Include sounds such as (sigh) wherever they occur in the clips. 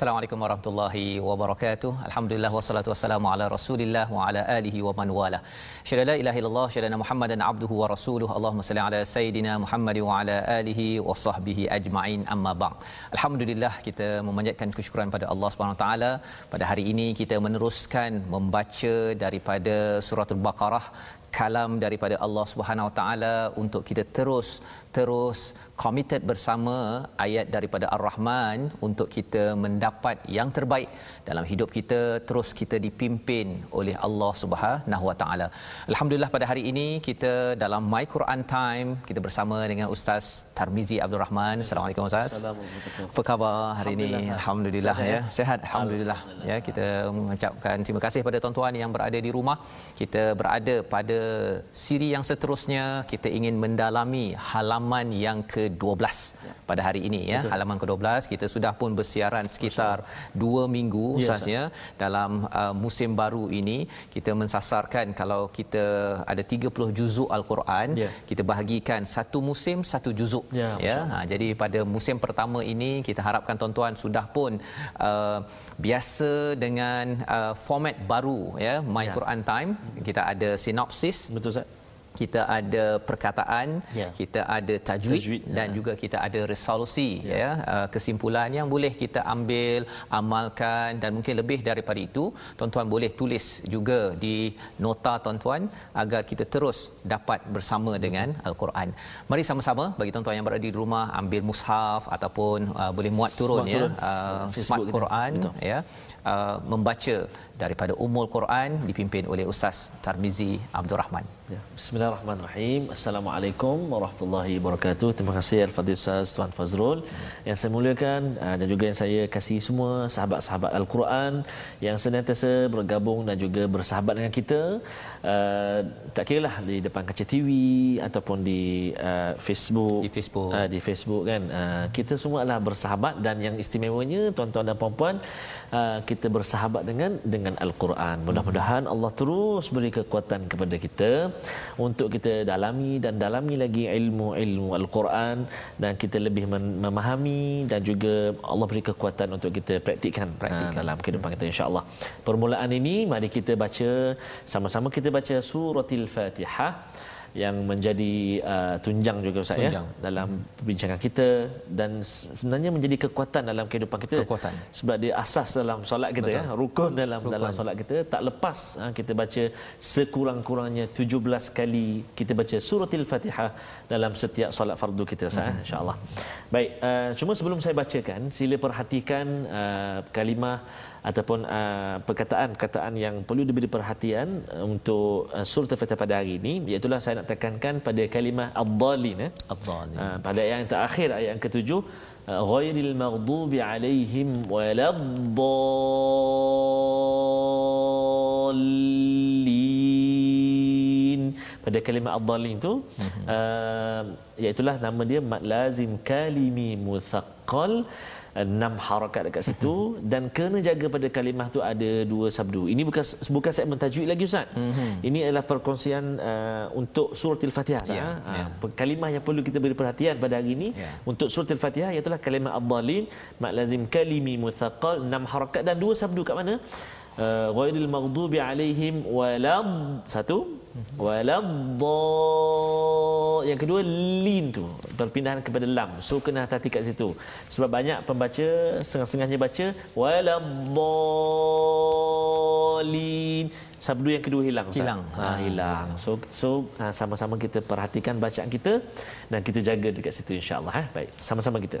Assalamualaikum warahmatullahi wabarakatuh. Alhamdulillah wassalatu wassalamu ala Rasulillah wa ala alihi wa man wala. Syada la ilaha illallah syada Muhammadan abduhu wa rasuluhu. Allahumma salli ala sayidina Muhammad wa ala alihi wa sahbihi ajma'in. Amma ba'd. Alhamdulillah kita memanjatkan kesyukuran pada Allah Subhanahu taala. Pada hari ini kita meneruskan membaca daripada surah Al-Baqarah kalam daripada Allah Subhanahu Wa Taala untuk kita terus terus committed bersama ayat daripada Ar-Rahman untuk kita mendapat yang terbaik dalam hidup kita terus kita dipimpin oleh Allah Subhanahu Wa Taala. Alhamdulillah pada hari ini kita dalam My Quran Time kita bersama dengan Ustaz Tarmizi Abdul Rahman. Assalamualaikum Ustaz. Assalamualaikum. Apa khabar hari ini? Alhamdulillah. Ya. Sehat alhamdulillah. Ya kita mengucapkan terima kasih pada tuan-tuan yang berada di rumah. Kita berada pada siri yang seterusnya kita ingin mendalami halaman yang ke-12 pada hari ini ya. Betul. Halaman ke-12 kita sudah pun bersiaran sekitar 2 minggu Ya, Ustaz ya dalam uh, musim baru ini kita mensasarkan kalau kita ada 30 juzuk al-Quran Ya. kita bahagikan satu musim satu juzuk Ya, ya ha, jadi pada musim pertama ini kita harapkan tuan-tuan sudah pun uh, biasa dengan uh, format baru ya My Ya. Quran Time kita ada sinopsis Betul Ustaz. Kita ada perkataan Ya. kita ada tajwid, Tajwid, dan ya. juga kita ada resolusi ya, uh, kesimpulan yang boleh kita ambil amalkan dan mungkin lebih daripada itu tuan-tuan boleh tulis juga di nota tuan-tuan agar kita terus dapat bersama dengan al-Quran mari sama-sama bagi tuan-tuan yang berada di rumah ambil mushaf ataupun uh, boleh muat turun Muat ya turun. uh, Facebook smart kita. Quran Betul. ya uh, membaca daripada Ummul Quran dipimpin oleh Ustaz Tarmizi Abdul Rahman Ya. Bismillahirrahmanirrahim. Assalamualaikum warahmatullahi wabarakatuh. Terima kasih Al-Fadhil Ustaz Tuan Fazrul yang saya muliakan ah, dan juga yang saya kasih semua sahabat-sahabat Al-Quran yang senantiasa bergabung dan juga bersahabat dengan kita. Uh, tak kira lah di depan kaca TV ataupun di uh, Facebook. Di Facebook. Ah, di Facebook kan. Uh, kita semua adalah bersahabat dan yang istimewanya tuan-tuan dan puan-puan uh, kita bersahabat dengan dengan Al-Quran. Mudah-mudahan Allah terus beri kekuatan kepada kita untuk kita dalami dan dalami lagi ilmu-ilmu Al-Quran dan kita lebih memahami dan juga Allah beri kekuatan untuk kita praktikkan, Praktikkan. uh, dalam kehidupan kita insya-Allah. Permulaan ini mari kita baca sama-sama kita baca suratul Fatihah yang menjadi uh, tunjang juga Ustaz Tunjang. ya dalam perbincangan kita dan sebenarnya menjadi kekuatan dalam kehidupan kita Kekuatan. sebab dia asas dalam solat kita Betul. ya rukun dalam Rukun. dalam solat kita tak lepas ha, kita baca sekurang-kurangnya 17 kali kita baca suratul Fatihah dalam setiap solat fardu kita Ustaz Mhm. mm insyaallah baik uh, cuma sebelum saya bacakan sila perhatikan uh, kalimah ataupun uh, perkataan-perkataan yang perlu diberi perhatian uh, untuk uh, surah Al-Fatihah pada hari ini iaitu saya nak tekankan pada kalimah ad-dallin eh. Ad-dallin. Ah, pada ayat yang terakhir ayat yang ketujuh ghairil maghdubi alaihim waladdallin pada kalimah ad-dallin tu uh, iaitulah nama dia mad lazim kalimi muthaqqal enam harakat dekat situ dan kena jaga pada kalimah tu ada dua sabdu. Ini bukan bukan segmen tajwid lagi ustaz. Ini adalah perkongsian uh, untuk surah Al-Fatihah. Ya, Ya, ya. kalimah yang perlu kita beri perhatian pada hari ini Ya. untuk surah Al-Fatihah iaitu kalimah ad-dhalin mak lazim kalimi muthaqqal enam harakat dan dua sabdu kat mana? Uh, ghairil maghdubi alaihim walad satu. Walad yang kedua lin tu perpindahan kepada lam. So kena hati-hati kat situ. Sebab banyak pembaca setengah-setengahnya baca waladdallin sabdu yang kedua hilang Ustaz. Hilang. ha, hilang. So so ha, sama-sama kita perhatikan bacaan kita. Dan kita jaga dekat situ insyaallah eh baik sama-sama kita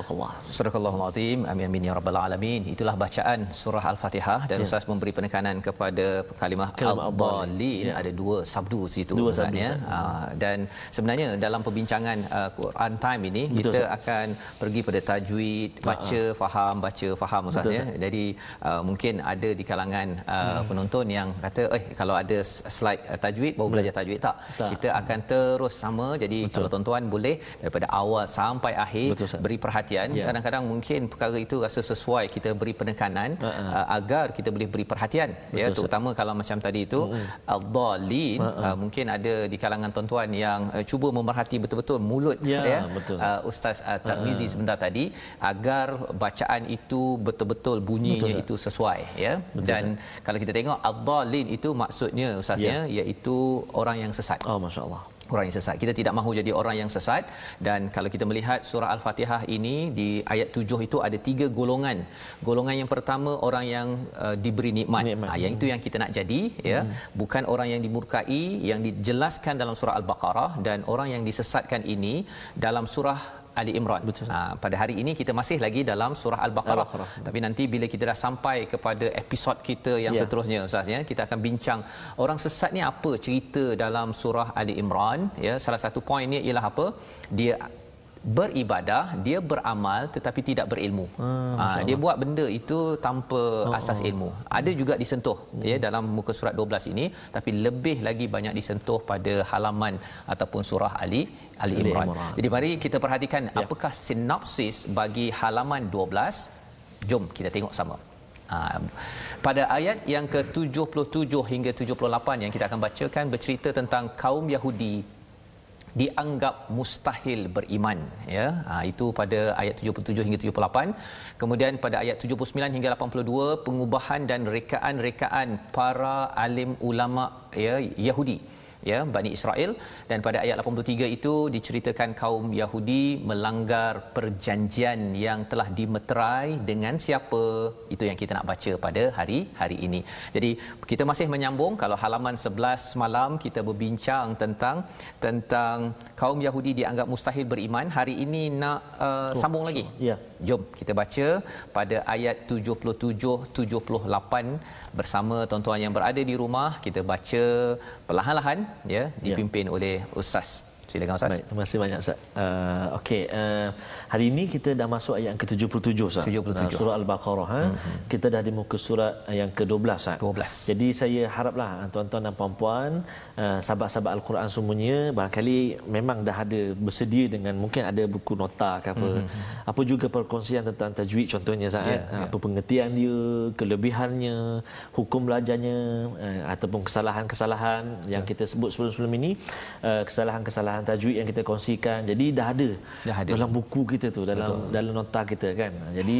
sallallahu alaihi Surah azim. amin amin ya rabbal alamin. Itulah bacaan surah Al-Fatihah dan ya. Ustaz memberi penekanan kepada kalimah, al-dhalin ya. ada dua sabdu situ dua sabdu, ya. Ah, dan sebenarnya dalam perbincangan ah, Quran time ini Betul, kita akan pergi pada tajwid, ah, baca ha. faham, baca faham Ustaz Betul, ya. Jadi mungkin ada di kalangan hmm. penonton yang kata eh kalau ada slide tajwid baru hmm. belajar tajwid tak? tak. Kita akan terus sama jadi Betul. kalau tuan-tuan boleh daripada awal sampai akhir Betul, beri perhatian ya. kadang kadang-kadang mungkin perkara itu rasa sesuai kita beri penekanan uh-huh. uh, agar kita boleh beri perhatian betul, ya terutama sah. kalau macam tadi itu uh-huh. al-dhalin uh-huh. uh, mungkin ada di kalangan tuan-tuan yang uh, cuba memerhati betul-betul mulut ya, ya betul. Uh, ustaz uh, Tarmizi uh-huh. sebentar tadi agar bacaan itu betul-betul bunyinya betul, itu sesuai ya betul, dan sah. kalau kita tengok al-dhalin itu maksudnya ustaznya ya. iaitu orang yang sesat oh masya-Allah orang yang sesat. Kita tidak mahu jadi orang yang sesat dan kalau kita melihat surah Al-Fatihah ini di ayat 7 itu ada tiga golongan. Golongan yang pertama orang yang uh, diberi nikmat. nikmat. Ha, yang itu yang kita nak jadi ya. Hmm. Bukan orang yang dimurkai yang dijelaskan dalam surah Al-Baqarah dan orang yang disesatkan ini dalam surah Ali Imran. Betul. Ha, pada hari ini kita masih lagi dalam surah Al-Baqarah. Al-Baqarah. Tapi nanti bila kita dah sampai kepada episod kita yang ya. seterusnya Ustaz ya, kita akan bincang orang sesat ni apa cerita dalam surah Ali Imran ya. Salah satu poinnya ialah apa? Dia beribadah dia beramal tetapi tidak berilmu hmm, ha, dia buat benda itu tanpa oh, asas oh. ilmu ada juga disentuh hmm. ya dalam muka surat 12 ini tapi lebih lagi banyak disentuh pada halaman ataupun surah ali ali imran, ali imran. jadi mari kita perhatikan ya. apakah sinopsis bagi halaman 12 jom kita tengok sama ha, pada ayat yang ke-77 hingga 78 yang kita akan bacakan bercerita tentang kaum Yahudi dianggap mustahil beriman ya. Ha, itu pada ayat 77 hingga 78 kemudian pada ayat 79 hingga 82 pengubahan dan rekaan-rekaan para alim ulama ya Yahudi ya Bani Israel dan pada ayat 83 itu diceritakan kaum Yahudi melanggar perjanjian yang telah dimeterai dengan siapa itu yang kita nak baca pada hari hari ini. Jadi kita masih menyambung kalau halaman 11 semalam kita berbincang tentang tentang kaum Yahudi dianggap mustahil beriman. Hari ini nak uh, oh, sambung lagi. Ya. Jom kita baca pada ayat 77 78 bersama tuan-tuan yang berada di rumah kita baca perlahan-lahan ya dipimpin ya. oleh ustaz Silakan Ustaz. Baik, terima kasih banyak Ustaz. Uh, Okey, uh, hari ini kita dah masuk ayat yang ke-77 Ustaz. 77. Uh, surah Al-Baqarah. Ha? Mm-hmm. Kita dah di muka surat yang ke-12 Ustaz. 12. Jadi saya haraplah uh, tuan-tuan dan puan-puan, uh, sahabat-sahabat Al-Quran semuanya, barangkali memang dah ada bersedia dengan mungkin ada buku nota ke apa. Mm-hmm. Apa juga perkongsian tentang tajwid contohnya Ustaz. Yeah, yeah. Apa pengertian dia, kelebihannya, hukum belajarnya, uh, ataupun kesalahan-kesalahan yeah. yang kita sebut sebelum-sebelum ini. Uh, kesalahan-kesalahan kesalahan tajwid yang kita kongsikan jadi dah ada, dah ada. dalam buku kita tu dalam Betul. dalam nota kita kan jadi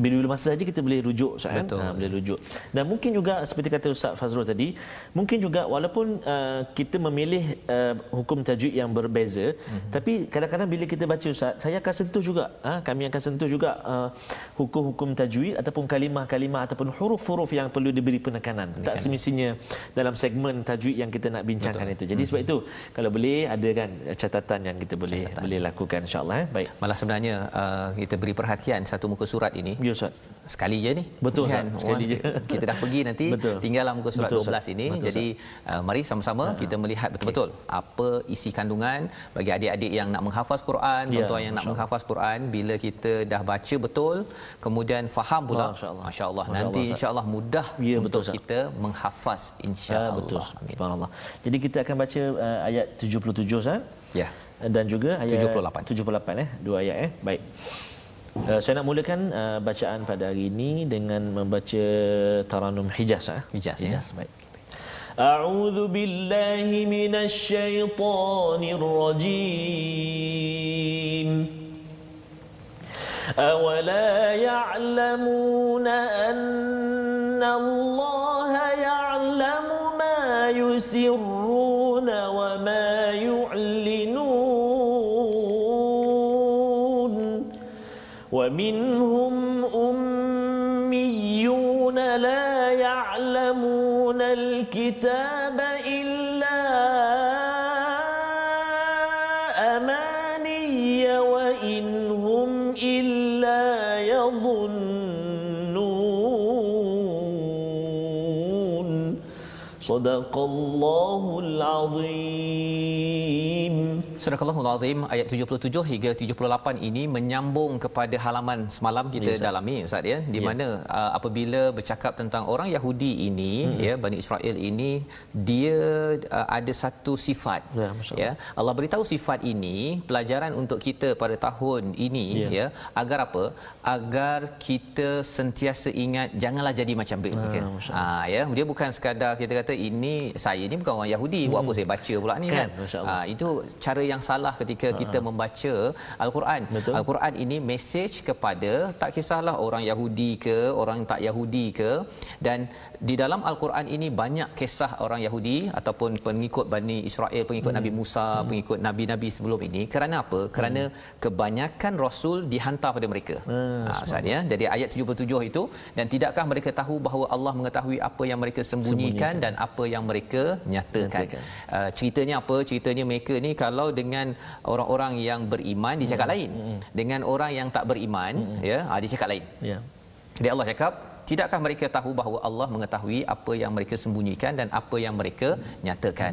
bila masa saja kita boleh rujuk kan ha, boleh rujuk dan mungkin juga seperti kata Ustaz Fazrul tadi mungkin juga walaupun uh, kita memilih uh, hukum tajwid yang berbeza mm-hmm. tapi kadang-kadang bila kita baca Ustaz saya akan sentuh juga ha, kami akan sentuh juga uh, hukum-hukum tajwid ataupun kalimah-kalimah ataupun huruf-huruf yang perlu diberi penekanan, penekanan. tak semestinya dalam segmen tajwid yang kita nak bincangkan Betul. itu jadi mm-hmm. sebab itu kalau boleh ada kan catatan yang kita boleh catatan. boleh lakukan insyaallah eh. baik. Malah sebenarnya uh, kita beri perhatian satu muka surat ini. Ya ustaz. Sekali je ni. Betul kan? Sekali je. kita dah pergi nanti (laughs) betul. tinggal dalam muka surat betul, 12 Ustaz. ini. Betul, jadi uh, mari sama-sama ha. kita melihat betul-betul okay. apa isi kandungan bagi adik-adik yang nak menghafaz Quran ya, tuan-tuan yang nak menghafaz Quran. Bila kita dah baca betul kemudian faham pula. masya-Allah. masya-Allah nanti insya-Allah mudah ya, betul, untuk kita menghafaz insya-Allah. Ya, betul subhanallah. Jadi kita akan baca uh, ayat 77 Ustaz Ya. Dan juga ayat 78. 78 eh, dua ayat eh. Baik. Uh, saya nak mulakan uh, bacaan pada hari ini dengan membaca Taranum Hijaz eh. Hijaz, Hijaz ya. baik. أعوذ بالله من الشيطان الرجيم أولا يعلمون أن ومنهم أميون لا يعلمون الكتاب إلا أماني وإن هم إلا يظنون. صدق الله العظيم. Surah Al Azim ayat 77 hingga 78 ini menyambung kepada halaman semalam kita ya, dalami Ustaz ya. Di ya. mana uh, apabila bercakap tentang orang Yahudi ini hmm. ya Bani Israel ini dia uh, ada satu sifat ya, ya. Allah beritahu sifat ini pelajaran untuk kita pada tahun ini ya, ya agar apa? Agar kita sentiasa ingat janganlah jadi macam mereka ha, ya. Dia bukan sekadar kita kata ini saya ni bukan orang Yahudi hmm. buat apa saya baca pula ni kan, kan? Ha, itu cara yang salah ketika uh-huh. kita membaca al-Quran. Betul. Al-Quran ini mesej kepada tak kisahlah orang Yahudi ke, orang tak Yahudi ke dan di dalam al-Quran ini banyak kisah orang Yahudi ataupun pengikut Bani Israel, pengikut hmm. Nabi Musa, hmm. pengikut nabi-nabi sebelum ini. Kerana apa? Kerana hmm. kebanyakan rasul dihantar pada mereka. Hmm, ha, ya. Jadi ayat 77 itu dan tidakkah mereka tahu bahawa Allah mengetahui apa yang mereka sembunyikan, sembunyikan. dan apa yang mereka nyatakan. Uh, ceritanya apa? Ceritanya mereka ni kalau dengan orang-orang yang beriman dia cakap hmm. lain hmm. dengan orang yang tak beriman hmm. ya ha, dia cakap lain ya jadi Allah cakap tidakkah mereka tahu bahawa Allah mengetahui apa yang mereka sembunyikan dan apa yang mereka nyatakan.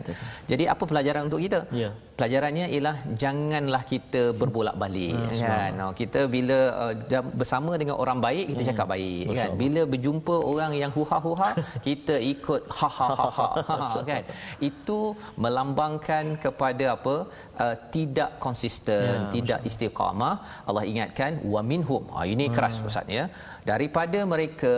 Jadi apa pelajaran untuk kita? Ya. Pelajarannya ialah janganlah kita berbolak-balik ha, kan. No, kita bila uh, bersama dengan orang baik kita hmm. cakap baik Masya kan. Bila berjumpa orang yang huha-huha (laughs) kita ikut ha ha ha ha kan. Itu melambangkan kepada apa? Uh, tidak konsisten, ya, tidak istiqamah. Allah ingatkan wa minhum. Ha, ini keras hmm. ustaz ya. Daripada mereka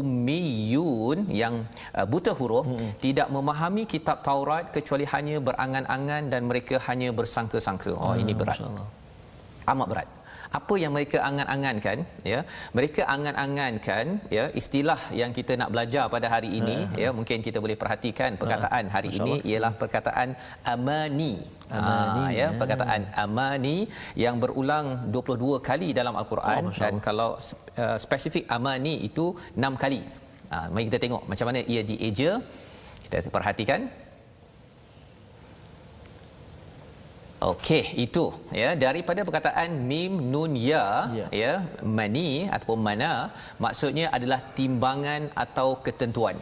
ummiyun yang uh, buta huruf hmm. tidak memahami kitab Taurat kecuali hanya berangan-angan dan mereka hanya bersangka-sangka. Oh hmm, ini berat. Amat berat. Apa yang mereka angan-angankan ya? Mereka angan-angankan ya istilah yang kita nak belajar pada hari ini uh, ya? Mungkin kita boleh perhatikan perkataan hari ini ialah perkataan amani amani ha, ya perkataan amani yang berulang 22 kali dalam al-Quran. Oh, dan kalau uh, spesifik amani itu 6 kali. Ha, mari kita tengok macam mana ia dieja. Kita perhatikan Okey, itu ya daripada perkataan mim nun ya, ya ya mani ataupun mana maksudnya adalah timbangan atau ketentuan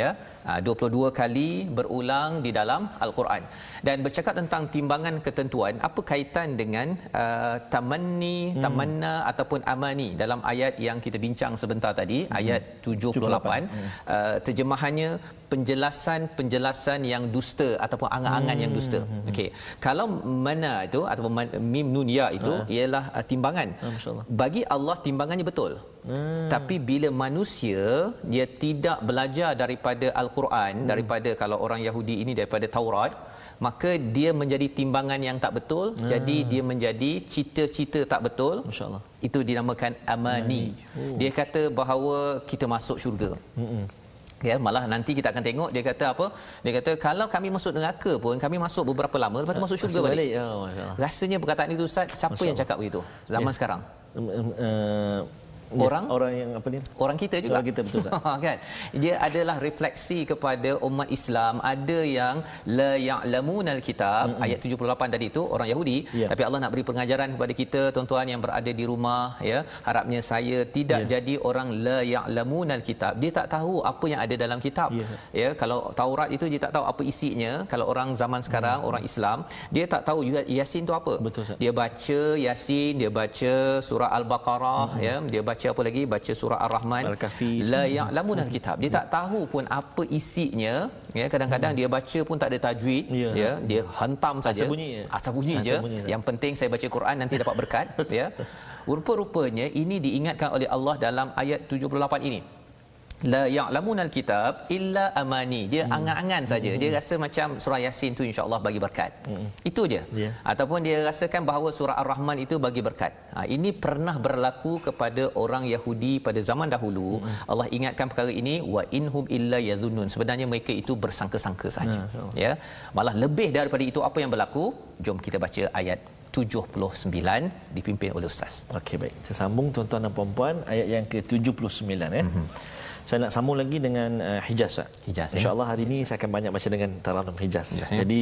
ya 22 ah, kali berulang di dalam al-Quran dan bercakap tentang timbangan ketentuan apa kaitan dengan uh, tamanni hmm. tamanna ataupun amani dalam ayat yang kita bincang sebentar tadi hmm. ayat 78, 78. Hmm. Uh, terjemahannya penjelasan-penjelasan yang dusta ataupun angan-angan hmm. yang dusta hmm. okey kalau mana itu ataupun mim nun ya itu ah. ialah uh, timbangan ah, bagi Allah timbangannya betul Hmm. Tapi bila manusia dia tidak belajar daripada al-Quran hmm. daripada kalau orang Yahudi ini daripada Taurat maka dia menjadi timbangan yang tak betul hmm. jadi dia menjadi cita-cita tak betul masyaallah itu dinamakan amani oh. dia kata bahawa kita masuk syurga hmm. Ya, malah nanti kita akan tengok dia kata apa? Dia kata kalau kami masuk neraka pun kami masuk beberapa lama lepas tu masuk syurga balik. balik. Oh, Rasanya perkataan itu Ustaz, siapa yang cakap begitu zaman ya. sekarang? Uh, Ya, orang? Orang yang apa ni? Orang kita juga? Orang kita betul tak (laughs) kan? Dia adalah refleksi kepada umat Islam. Ada yang la ya'lamunal kitab mm-hmm. ayat 78 tadi itu orang Yahudi. Yeah. tapi Allah nak beri pengajaran kepada kita tuan-tuan yang berada di rumah ya. Harapnya saya tidak yeah. jadi orang la ya'lamunal kitab dia tak tahu apa yang ada dalam kitab. Yeah. ya kalau Taurat itu dia tak tahu apa isinya. Kalau orang zaman sekarang mm-hmm. orang Islam dia tak tahu Yasin tu apa. Betul dia baca Yasin dia baca surah al-Baqarah mm-hmm. ya. Dia baca baca apa lagi? Baca surah ar-rahman. La ya'lamun al-kitab dia tak tahu pun apa isinya. Ya kadang-kadang dia baca pun tak ada tajwid. Ya, ya dia hentam saja. Asal bunyi asal bunyi je. yang penting saya baca Quran nanti dapat berkat. (laughs) Ya. Rupa-rupanya ini diingatkan oleh Allah dalam ayat 78 ini la ya'lamunal kitab illa amani dia hmm. angan-angan saja hmm. dia rasa macam surah yasin tu insyaallah bagi berkat hmm. itu je yeah. ataupun dia rasakan bahawa surah ar-rahman itu bagi berkat ha, ini pernah berlaku kepada orang Yahudi pada zaman dahulu hmm. Allah ingatkan perkara ini wa inhum illa yadhunnun sebenarnya mereka itu bersangka-sangka saja hmm. ya malah lebih daripada itu apa yang berlaku jom kita baca ayat 79 dipimpin oleh ustaz. Okey baik. Kita sambung tuan-tuan dan puan-puan ayat yang ke-79 ya. Mm-hmm Saya nak sambung lagi dengan uh, Hijaz. Hijaz. Ya. Insya-Allah hari ini saya akan banyak baca dengan Taranum Hijaz. Hijaz ya. Jadi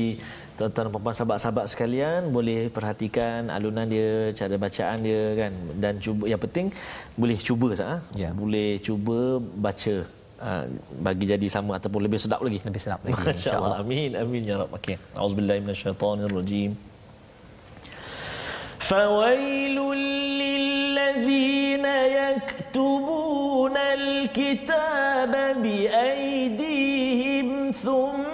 tuan-tuan dan puan-puan sahabat-sahabat sekalian boleh perhatikan alunan dia, cara bacaan dia kan dan cuba yang penting boleh cuba sah. Ya. Boleh cuba baca uh, bagi jadi sama ataupun lebih sedap lagi. Lebih sedap lagi. Insya-Allah. (laughs) Amin. Amin ya rabbal alamin. Auzubillahi minasyaitonirrajim. فويل للذين يكتبون الكتاب بأيديهم ثم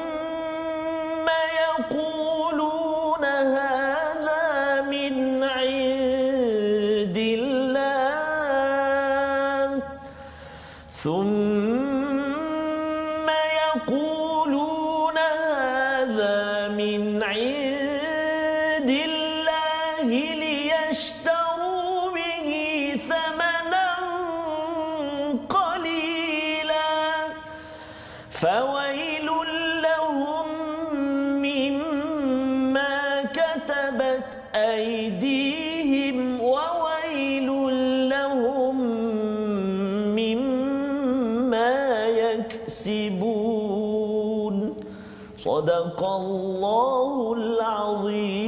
Sadaqallahul Azim.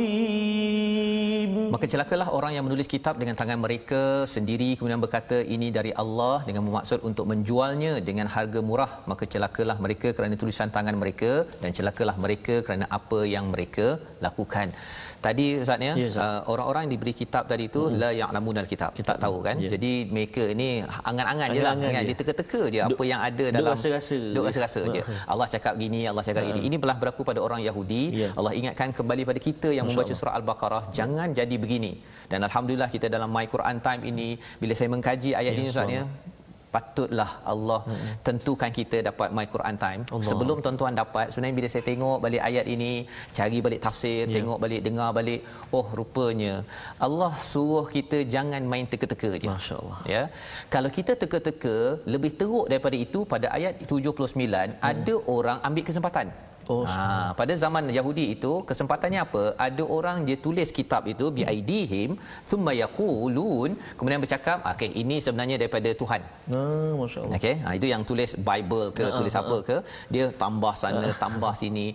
Maka celakalah orang yang menulis kitab dengan tangan mereka sendiri kemudian berkata ini dari Allah dengan bermaksud untuk menjualnya dengan harga murah maka celakalah mereka kerana tulisan tangan mereka dan celakalah mereka kerana apa yang mereka lakukan. Tadi Ustaz ya, ya uh, orang-orang yang diberi kitab tadi itu hmm. la ya'lamunal kitab. Kita tak tahu kan. Ya. Jadi mereka ini angan-angan jelah kan dia teka-teka je apa yang ada dalam rasa-rasa. Duk rasa-rasa je. (laughs) Allah cakap gini, Allah cakap ha. gini. Ini belah berlaku pada orang Yahudi. Ya. Allah ingatkan kembali pada kita yang Masya membaca surah Al-Baqarah, jangan jadi begini. Dan alhamdulillah kita dalam My Quran Time ini bila saya mengkaji ayat ya, ini Ustaz ya, patutlah Allah hmm. tentukan kita dapat my Quran time Allah. sebelum tuan-tuan dapat sebenarnya bila saya tengok balik ayat ini cari balik tafsir yeah. tengok balik dengar balik oh rupanya Allah suruh kita jangan main teka-teka je masyaallah ya kalau kita teka-teka lebih teruk daripada itu pada ayat 79 hmm. ada orang ambil kesempatan Oh, ha, pada zaman Yahudi itu kesempatannya apa? Ada orang dia tulis kitab itu bi aidihim thumma yaqulun kemudian bercakap okey ini sebenarnya daripada Tuhan. Ah masya-Allah. Okey, ha, itu yang tulis Bible ke ah, tulis ah, apa ke dia tambah sana ah. tambah sini.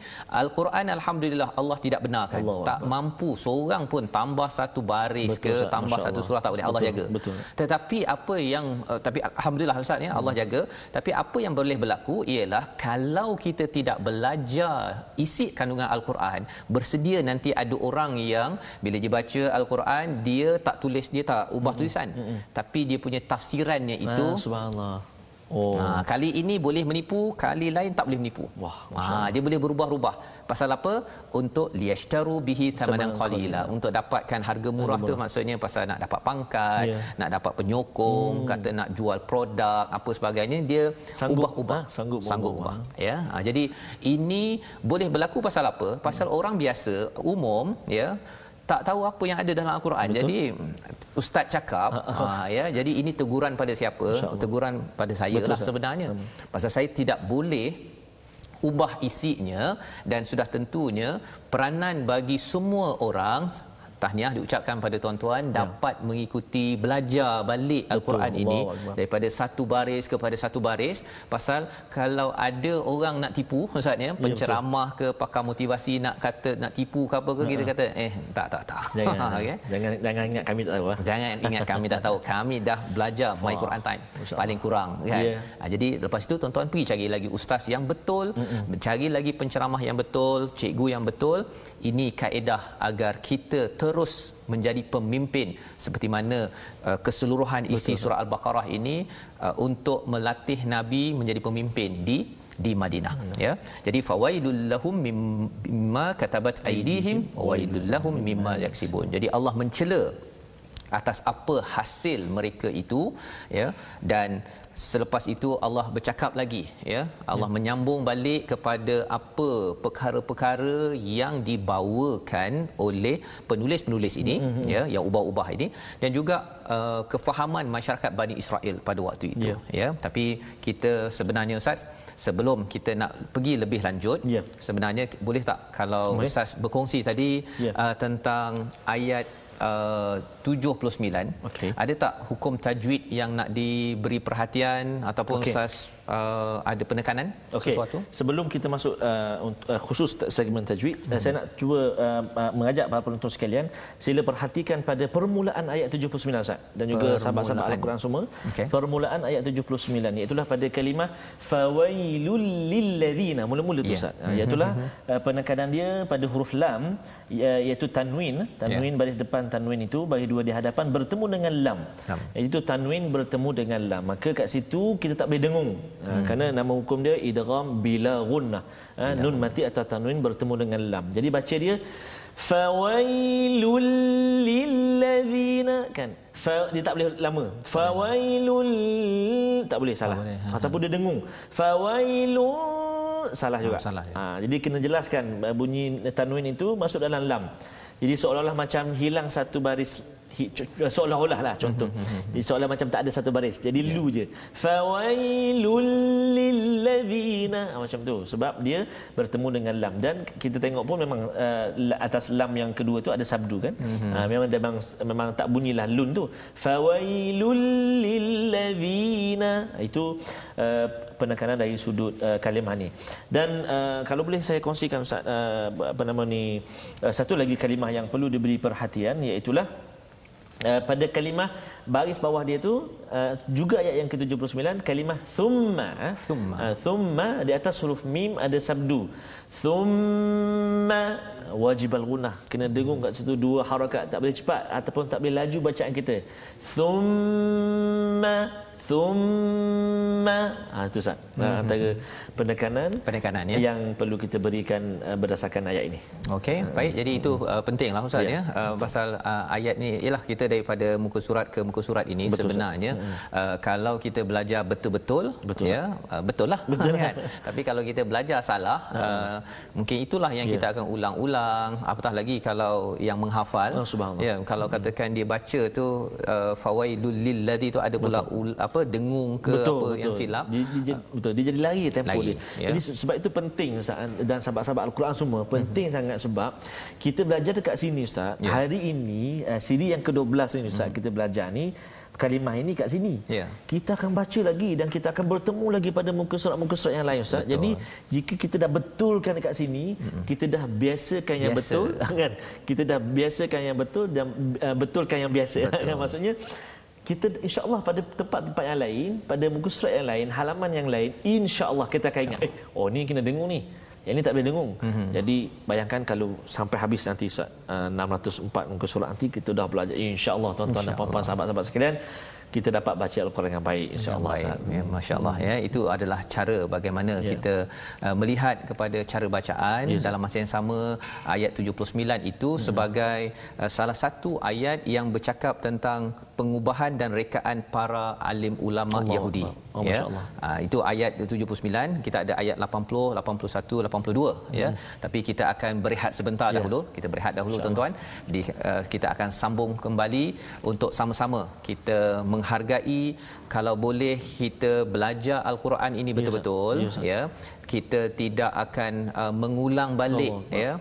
Al-Quran alhamdulillah Allah tidak benarkan. Allah tak Allah. mampu seorang pun tambah satu baris betul, ke Ustaz. tambah satu surah tak boleh Allah betul, jaga. Betul. Tetapi apa yang uh, tapi alhamdulillah Ustaz ya Allah hmm. jaga tapi apa yang boleh berlaku ialah kalau kita tidak belajar belajar isi kandungan al-Quran. Bersedia nanti ada orang yang bila dia baca al-Quran dia tak tulis dia tak ubah tulisan. Mm-hmm. tapi dia punya tafsirannya itu ah, subhanallah Oh. Ha, kali ini boleh menipu, kali lain tak boleh menipu. Wah, ha, dia boleh berubah-ubah. Pasal apa? Untuk liyashtaru bihi thamanan qalila. Untuk dapatkan harga murah tu maksudnya pasal nak dapat pangkat, yeah. nak dapat penyokong, hmm. kata nak jual produk, apa sebagainya, dia ubah-ubah, ha? sanggup, sanggup ubah. Ya. Ha, jadi ini boleh berlaku pasal apa? Pasal hmm. orang biasa umum ya tak tahu apa yang ada dalam al-Quran. Betul. Jadi ustaz cakap ha, ya jadi ini teguran pada siapa? Teguran pada saya Betul, lah sebenarnya. Sama. Pasal saya tidak boleh ubah isinya dan sudah tentunya peranan bagi semua orang tahniah diucapkan pada tuan-tuan ya. dapat mengikuti belajar balik al-Quran ini Allah. daripada satu baris kepada satu baris. Pasal kalau ada orang nak tipu ustaz ya penceramah ya, ke pakar motivasi nak kata nak tipu ke apa ke kita kata eh tak tak tak. (laughs) Jangan okay? jangan jangan ingat kami tak tahu ah. jangan ingat kami tak tahu. (laughs) Kami dah belajar my Quran time. Paling kurang kan? Yeah. ha, jadi lepas itu tuan-tuan pergi cari lagi ustaz yang betul. Mm-mm. cari lagi penceramah yang betul cikgu yang betul. Ini kaedah agar kita terus menjadi pemimpin. Seperti mana uh, keseluruhan isi Betul. surah al-baqarah ini uh, untuk melatih nabi menjadi pemimpin di di Madinah hmm. ya. Jadi fawailul lahum mimma katabat aydihim wailul lahum mimma yaksibun. Jadi Allah mencela atas apa hasil mereka itu ya. Dan selepas itu Allah bercakap lagi ya Allah ya. menyambung balik kepada apa perkara-perkara yang dibawakan oleh penulis-penulis ini mm-hmm. ya yang ubah-ubah ini dan juga uh, kefahaman masyarakat Bani Israel pada waktu itu ya, ya. tapi kita sebenarnya ustaz sebelum kita nak pergi lebih lanjut ya. sebenarnya boleh tak kalau boleh. ustaz berkongsi tadi ya. uh, tentang ayat uh, 79 okay. ada tak hukum tajwid yang nak diberi perhatian ataupun okay. sas uh, ada penekanan okay. sesuatu sebelum kita masuk uh, uh, khusus segmen tajwid hmm. uh, saya nak cuba uh, uh, mengajak para penonton sekalian sila perhatikan pada permulaan ayat 79 Ustaz dan juga sahabat-sahabat al-Quran semua okay. permulaan ayat 79 iaitu pada kalimah fawailul lilladzina mula-mula tu yeah. Ustaz uh, iaitu hmm. uh, penekanan dia pada huruf lam iaitu tanwin tanwin yeah. baris depan tanwin itu bagi dua di hadapan bertemu dengan lam. lam. Itu tanwin bertemu dengan lam. Maka kat situ kita tak boleh dengung. Ha, hmm. Kerana nama hukum dia idgham bila gunnah. Ha, nun mati atau tanwin bertemu dengan lam. Jadi baca dia fawailul lilladzina kan. Fa, dia tak boleh lama. Fawailul tak boleh salah. Tak boleh. Ha. Ataupun dia dengung. Fawailul salah juga. Ha, salah, ya. ha, jadi kena jelaskan bunyi tanwin itu masuk dalam lam. Jadi seolah-olah macam hilang satu baris seolah-olah lah contoh. Hmm, hmm, hmm, Jadi seolah macam tak ada satu baris. Jadi yeah. lu je. Fawailul lilladzina ah, macam tu sebab dia bertemu dengan lam dan kita tengok pun memang uh, atas lam yang kedua tu ada sabdu kan. Mm-hmm. Uh, memang memang memang tak bunyilah lun tu. Fawailul lilladzina itu uh, penekanan dari sudut uh, kalimah ni. Dan uh, kalau boleh saya kongsikan Ustaz uh, apa nama ni uh, satu lagi kalimah yang perlu diberi perhatian iaitu lah Uh, pada kalimah baris bawah dia tu uh, juga ayat yang ke-79 kalimah thumma thumma. uh, thumma di atas huruf mim ada sabdu. Thumma wajib al-gunnah kena dengung kat situ dua harakat. Tak boleh cepat ataupun tak boleh laju bacaan kita. Thumma thumma. Ha itu sah hmm. antara penekanan penekanan ya. yang perlu kita berikan uh, berdasarkan ayat ini. Okey uh, baik. Jadi itu uh, pentinglah ustaz ya, ya. Uh, pasal uh, ayat ni ialah kita daripada muka surat ke muka surat ini betul, sebenarnya. Hmm. uh, kalau kita belajar betul-betul betul, ya uh, betul lah. Betul. (laughs) Kan? Tapi kalau kita belajar salah uh, uh, mungkin itulah yang ya. kita akan ulang-ulang. Apatah lagi kalau yang menghafal. Oh, ya kalau katakan dia baca tu uh, fawailul lil ladzi tu ada pula ul, apa dengung ke betul, apa betul. yang silap dia, dia, betul dia jadi lari tempo lagi, dia ya. jadi sebab itu penting ustaz dan sahabat-sahabat al-Quran semua penting mm-hmm. sangat sebab kita belajar dekat sini ustaz ya. hari ini uh, siri yang ke-12 ini ustaz mm-hmm. kita belajar ni kalimah ini kat sini. Ya. Kita akan baca lagi dan kita akan bertemu lagi pada muka surat-muka surat yang lain Ustaz. Betul. Jadi jika kita dah betulkan dekat sini, hmm. kita dah biasakan yang biasa. betul (laughs) kan? Kita dah biasakan yang betul dan uh, betulkan yang biasa (laughs) kan maksudnya kita insya-Allah pada tempat-tempat yang lain, pada muka surat yang lain, halaman yang lain, insya-Allah kita akan ingat, eh, oh ni kena dengung ni. Yang ini tak boleh dengung. Mm-hmm. Jadi bayangkan kalau sampai habis nanti uh, 604 muka surat nanti kita dah belajar insya-Allah tuan-tuan dan puan-puan sahabat-sahabat sekalian kita dapat baca al-Quran dengan baik insya-Allah ya masya-Allah ya itu adalah cara bagaimana ya. kita uh, melihat kepada cara bacaan ya. dalam masa yang sama ayat 79 itu hmm. sebagai uh, salah satu ayat yang bercakap tentang pengubahan dan rekaan para alim ulama Allah Yahudi Allah. ya uh, itu ayat 79 kita ada ayat 80 81 82 hmm. ya tapi kita akan berehat sebentar ya. dahulu kita berehat dahulu tuan-tuan di uh, kita akan sambung kembali untuk sama-sama kita menghargai kalau boleh kita belajar al-Quran ini betul-betul ya, ya kita tidak akan uh, mengulang balik oh, ya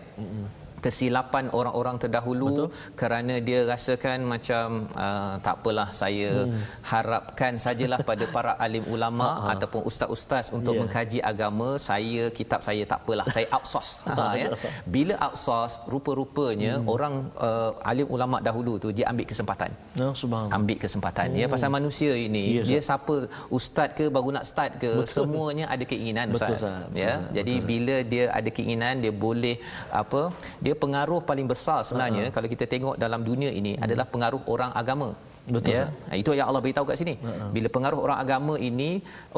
kesilapan orang-orang terdahulu Betul. kerana dia rasakan macam uh, tak apalah saya hmm. harapkan sajalah (laughs) pada para alim ulama ha, ha. ataupun ustaz-ustaz untuk yeah. mengkaji agama saya kitab saya tak apalah saya outsource (laughs) ha, ya bila outsource rupa-rupanya hmm. orang uh, alim ulama dahulu tu dia ambil kesempatan oh, ambil kesempatan ya, hmm. ya pasal manusia ini yes, dia siapa ustaz ke baru nak start ke Betul. semuanya ada keinginan ustaz Betul, ya Betul, jadi Betul. bila dia ada keinginan dia boleh apa dia dia pengaruh paling besar sebenarnya uh-huh. kalau kita tengok dalam dunia ini uh-huh. adalah pengaruh orang agama Betul, ya itu yang Allah beritahu kat sini bila pengaruh orang agama ini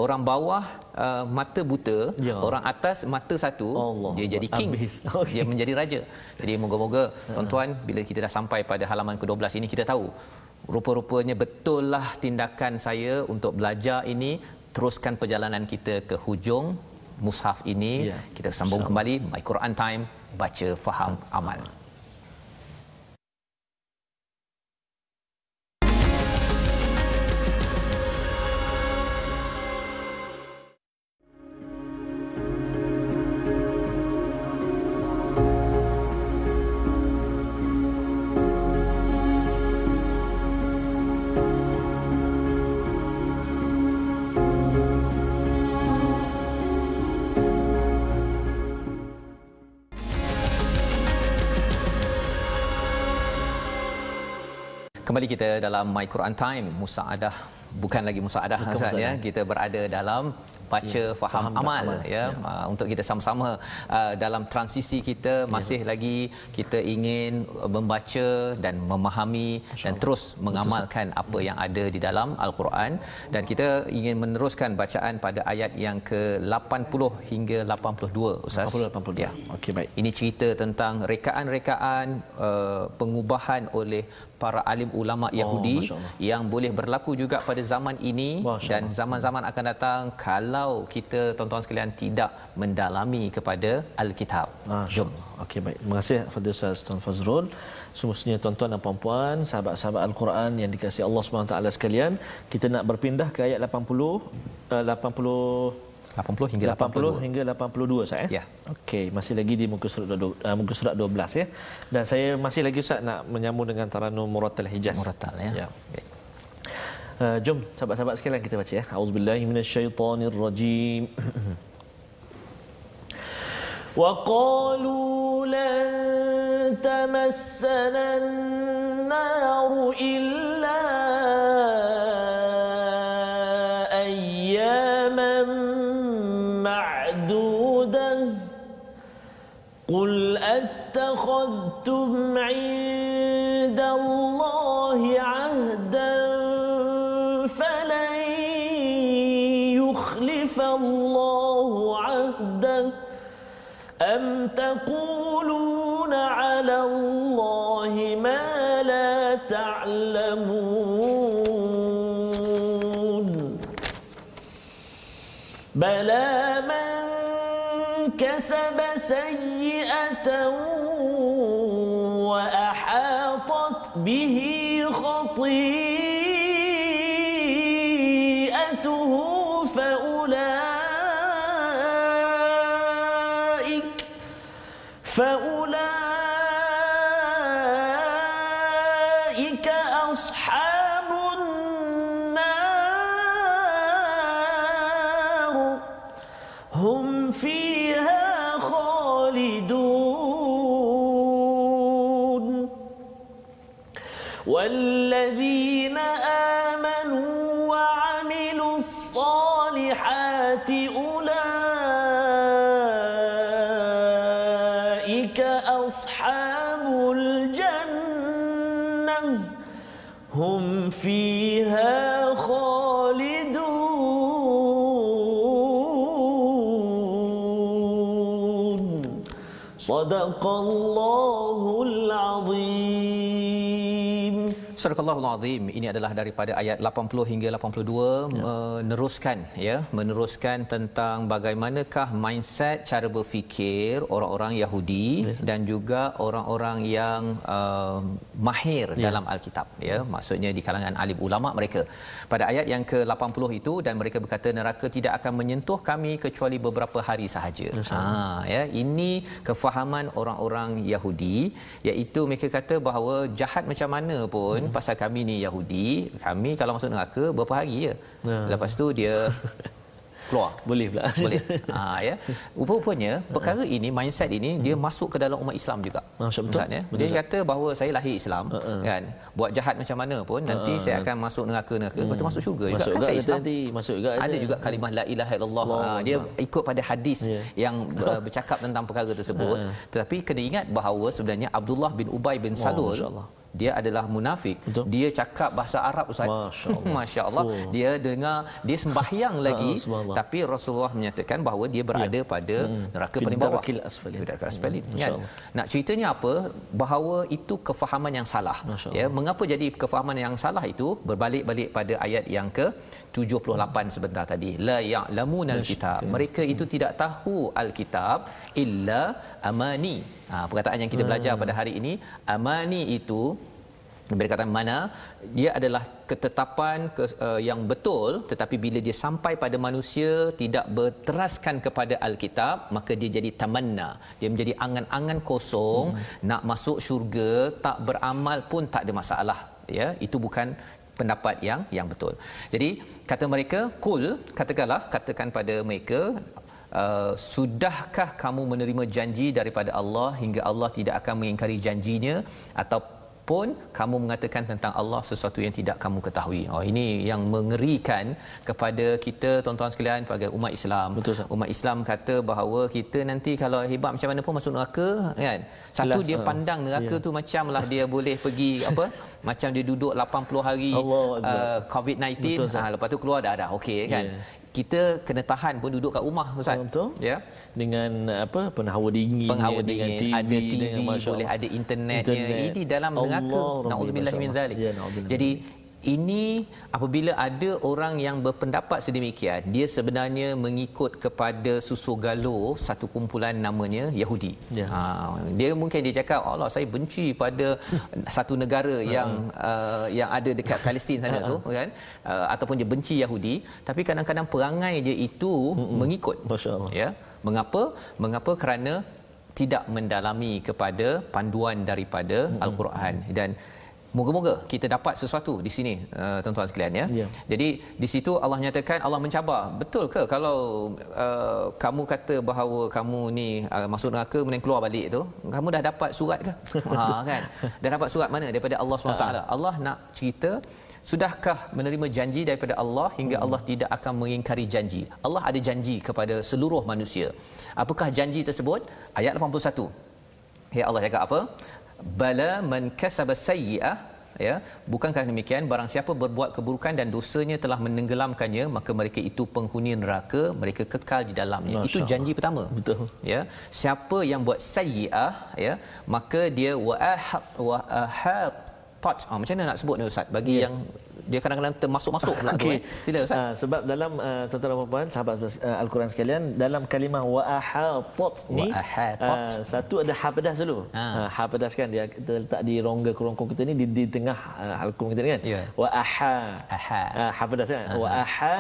orang bawah uh, mata buta Ya. orang atas mata satu Allah dia jadi king. Okey. (laughs) dia menjadi raja jadi moga-moga tuan-tuan bila kita dah sampai pada halaman ke-12 ini kita tahu rupa-rupanya betul lah tindakan saya untuk belajar ini teruskan perjalanan kita ke hujung mushaf ini. Ya. kita sambung kembali my Quran time baca faham amal Kembali kita dalam My Quran Time. Musaadah. Bukan lagi musaadah Bukan Ustaz ya. Kita berada dalam baca ya, faham, faham amal, amal. ya, Uh, untuk kita sama-sama uh, dalam transisi kita masih lagi kita ingin uh, membaca dan memahami dan terus mengamalkan apa yang ada di dalam al-Quran dan kita ingin meneruskan bacaan pada ayat yang ke-80 hingga 82 Ustaz 80 82. Ya. Okey baik. Ini cerita tentang rekaan-rekaan uh, pengubahan oleh para alim ulama Yahudi Masya Allah. yang boleh berlaku juga pada zaman ini Masya dan zaman-zaman akan datang kalau kita tuan-tuan sekalian tidak mendalami kepada al-kitab. Jom. Okey baik. Terima kasih Fadil Ustaz Tuan Fazrul. Semestinya tuan-tuan dan puan-puan, sahabat-sahabat Al-Quran yang dikasihi Allah SWT sekalian, kita nak berpindah ke ayat 80 uh, 80 80 hingga 80 82. hingga 82 Ustaz eh? Ya. Okey, masih lagi di muka surat du- uh, muka surat 12 ya. Dan saya masih lagi Ustaz nak menyambung dengan Taranum Muratal Hijaz. Murattal ya. Ya. Uh, jom sahabat-sahabat sekalian kita baca ya. Auzubillahi minasyaitonirrajim. وقالوا لن تمسنا النار إلا Surakallahul Azim ini adalah daripada ayat 80 hingga 82 ya. meneruskan ya meneruskan tentang bagaimanakah mindset cara berfikir orang-orang Yahudi dan juga orang-orang yang uh, mahir ya. dalam Alkitab ya maksudnya di kalangan alim ulama mereka pada ayat yang ke-80 itu dan mereka berkata neraka tidak akan menyentuh kami kecuali beberapa hari sahaja ya. ha ya ini kefahaman orang-orang Yahudi iaitu mereka kata bahawa jahat macam mana pun hmm pasal kami ni Yahudi kami kalau masuk neraka berapa hari je? Ya. lepas tu dia (laughs) keluar. Boleh pula. Boleh. (laughs) Ha ya. Rupa-rupanya perkara ini mindset ini dia masuk ke dalam umat Islam juga. Masya betul. Ustaz, ya? Betul, dia Ustaz. kata bahawa saya lahir Islam kan. Buat jahat macam mana pun nanti saya akan masuk neraka-neraka. Lepas tu masuk syurga juga masuk kan juga saya Islam? nanti masuk juga ada juga kalimah la ilaha illallah. Allah ha, dia ikut pada hadis Ya. yang uh, bercakap tentang perkara tersebut. Tetapi kena ingat bahawa sebenarnya Abdullah bin Ubay bin Salul Masya Allah. Dia adalah munafik. Betul. dia cakap bahasa Arab ustaz. Masya-Allah. (laughs) masya-Allah. Oh. dia dengar dia sembahyang (laughs) lagi. Ah, tapi Rasulullah menyatakan bahawa dia berada pada neraka Fi paling bawah darakil asfalin. Hmm, kan? Nak ceritanya apa? Bahawa itu kefahaman yang salah. Ya mengapa jadi kefahaman yang salah itu? Berbalik-balik pada ayat yang ke 78 sebentar tadi. La ya'lamunal kitab mereka itu tidak tahu alkitab illa amani. Ha, perkataan yang kita belajar pada hari ini amani itu berkata mana dia adalah ketetapan ke, uh, yang betul tetapi bila dia sampai pada manusia tidak berteraskan kepada alkitab maka dia jadi tamanna. Dia menjadi angan-angan kosong hmm. nak masuk syurga tak beramal pun tak ada masalah. Ya itu bukan pendapat yang yang betul. Jadi kata mereka kul katakanlah katakan pada mereka uh, sudahkah kamu menerima janji daripada Allah hingga Allah tidak akan mengingkari janjinya ataupun kamu mengatakan tentang Allah sesuatu yang tidak kamu ketahui. Oh ini yang mengerikan kepada kita tuan-tuan sekalian sebagai umat Islam. Betul. Umat Islam kata bahawa kita nanti kalau hebat macam mana pun masuk neraka kan. Satu Jelas, dia ha. pandang neraka Ya. tu macamlah dia boleh pergi (laughs) apa macam dia duduk 80 hari uh, COVID-19 Betul, ha, lepas tu keluar dah dah okey kan. Ya. Kita kena tahan pun duduk kat rumah ustaz. Betul. Ya. dengan apa penghawa dingin Penghawa dengan dingin, TV, ada TV, dengan boleh ada internetnya. Internet. Ini dalam neraka. Nauzubillah min zalik. Ya. Jadi ini apabila ada orang yang berpendapat sedemikian dia sebenarnya mengikut kepada susu galuh satu kumpulan namanya Yahudi. Ya. Ha, dia mungkin dia cakap Allah saya benci pada (laughs) satu negara yang uh, yang ada dekat Palestin sana tu kan uh, ataupun dia benci Yahudi tapi kadang-kadang perangai dia itu mengikut. Masya Allah. Ya. Mengapa? Mengapa kerana tidak mendalami kepada panduan daripada al-Quran dan moga-moga kita dapat sesuatu di sini uh, tuan-tuan sekalian ya. Ya. Jadi di situ Allah nyatakan Allah mencabar. Betul ke kalau uh, kamu kata bahawa kamu ni uh, masuk neraka kemudian keluar balik tu, kamu dah dapat surat ke? (laughs) ha kan. Dah dapat surat mana daripada Allah SWT? Allah nak cerita Sudahkah menerima janji daripada Allah hingga Allah tidak akan mengingkari janji? Allah ada janji kepada seluruh manusia. Apakah janji tersebut? Ayat 81. Ya Allah cakap apa? Bala man kasaba sayyi'ah ya. Bukankah demikian? Barang siapa berbuat keburukan dan dosanya telah menenggelamkannya maka mereka itu penghuni neraka mereka kekal di dalamnya. Masya itu janji pertama. Betul. ya. Siapa yang buat sayyi'ah ya maka dia wa ahaq wa ahatat ah, macam mana nak sebut ni ustaz? Bagi Ya. yang dia kadang-kadang termasuk-masuk pula tu Okey. eh. Sila Ustaz. Uh, sebab dalam uh, tuan-tuan dan puan sahabat uh, Al-Quran sekalian dalam kalimah wa ahatat ni Wa uh, satu ada ha pedas dulu. Ha. Ha pedas kan dia kita letak di rongga kerongkong kita ni di, di tengah uh, Al-Quran kita ni kan. Ya. Wa aha. Aha. Uh, ha pedas kan. Wa aha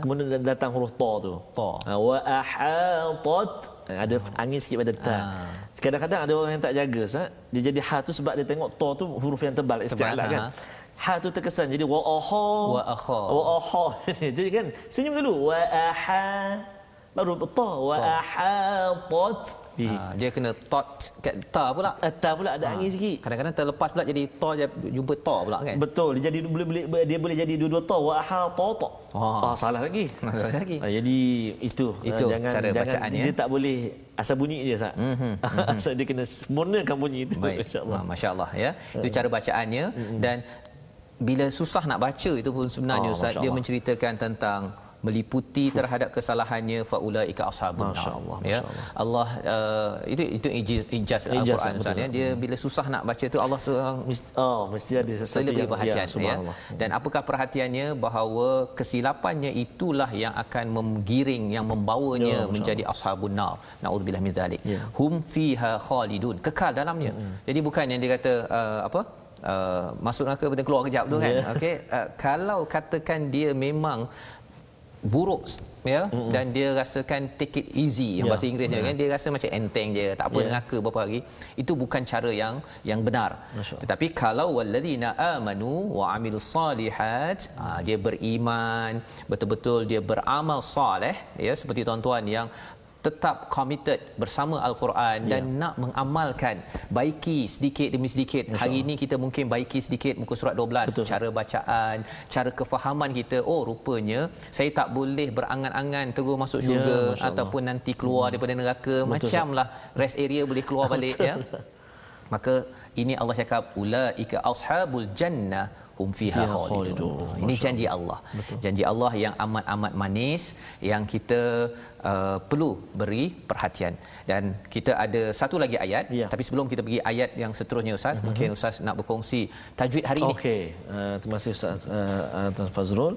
kemudian datang huruf ta tu. Ta. Uh, wa ahatat ada angin sikit pada ta. Ah. Kadang-kadang ada orang yang tak jaga Ustaz. Dia jadi ha tu sebab dia tengok ta tu huruf yang tebal isti'la ha. kan. Ha tu terkesan jadi wa aha. Wa akha. Wa aha. (laughs) Jadi kan senyum dulu wa aha baru ta wa Ta. ahatat bi. Ha, dia kena tot kat ta pula. Atas pula ada angin sikit. Kadang-kadang terlepas pula jadi ta je jumpa ta pula kan. Betul, dia jadi boleh boleh dia boleh jadi dua-dua ta wa ahatat. Ah. Ah salah lagi. (laughs) Salah lagi. Ah, jadi itu Itu Ah, jangan cara jangan bacaannya. dia tak boleh asal bunyi je Sat. Mhm, (laughs) Asal dia kena sempurnakan bunyi itu Baik. insya-Allah. Ha, Masya-Allah ya. Itu cara bacaannya dan bila susah nak baca itu pun sebenarnya Ah, Ustaz dia menceritakan tentang meliputi terhadap kesalahannya faulaika ashabun nar. Masya Allah, ya. Allah uh, itu itu ijaz ijaz Al-Quran. Ustaz ya. Dia bila susah nak baca tu Allah seorang oh, mesti ada sesuatu yang perhatian ya, subhanallah. Dan apakah perhatiannya bahawa kesilapannya itulah yang akan menggiring yang membawanya Ya, menjadi ashabun nar. Nauzubillah min zalik. Ya. Hum fiha khalidun. Kekal dalamnya. Jadi bukan yang dia kata uh, apa? Uh, masuk neraka betul keluar kejap tu kan. Ya. Okey. Uh, kalau katakan dia memang buruk ya mm-hmm. dan dia rasakan take it easy Ya, bahasa Inggerisnya kan dia rasa macam enteng je tak apa Ya. neraka berapa hari itu bukan cara yang yang benar Masya tetapi kalau walladzina amanu wa amilus solihat ha, dia beriman betul-betul dia beramal soleh ya seperti tuan-tuan yang tetap committed bersama al-Quran dan Ya. nak mengamalkan baiki sedikit demi sedikit. Hari ini kita mungkin baiki sedikit muka surat 12 Betul. cara bacaan cara kefahaman kita. Oh rupanya saya tak boleh berangan-angan terus masuk Ya, syurga Allah. ataupun nanti keluar daripada neraka. Betul, macamlah rest area boleh keluar (laughs) balik ya. Maka ini Allah cakap ulaika ashabul jannah hum fiha Fiha khalidun. khalidun. Ini janji Allah. Betul. Janji Allah yang amat-amat manis yang kita uh, perlu beri perhatian. Dan kita ada satu lagi ayat Ya. tapi sebelum kita pergi ayat yang seterusnya Ustaz, mm-hmm. mungkin Ustaz nak berkongsi tajwid hari ini. Okey, uh, terima kasih Ustaz uh, uh, Tuan Fazrul.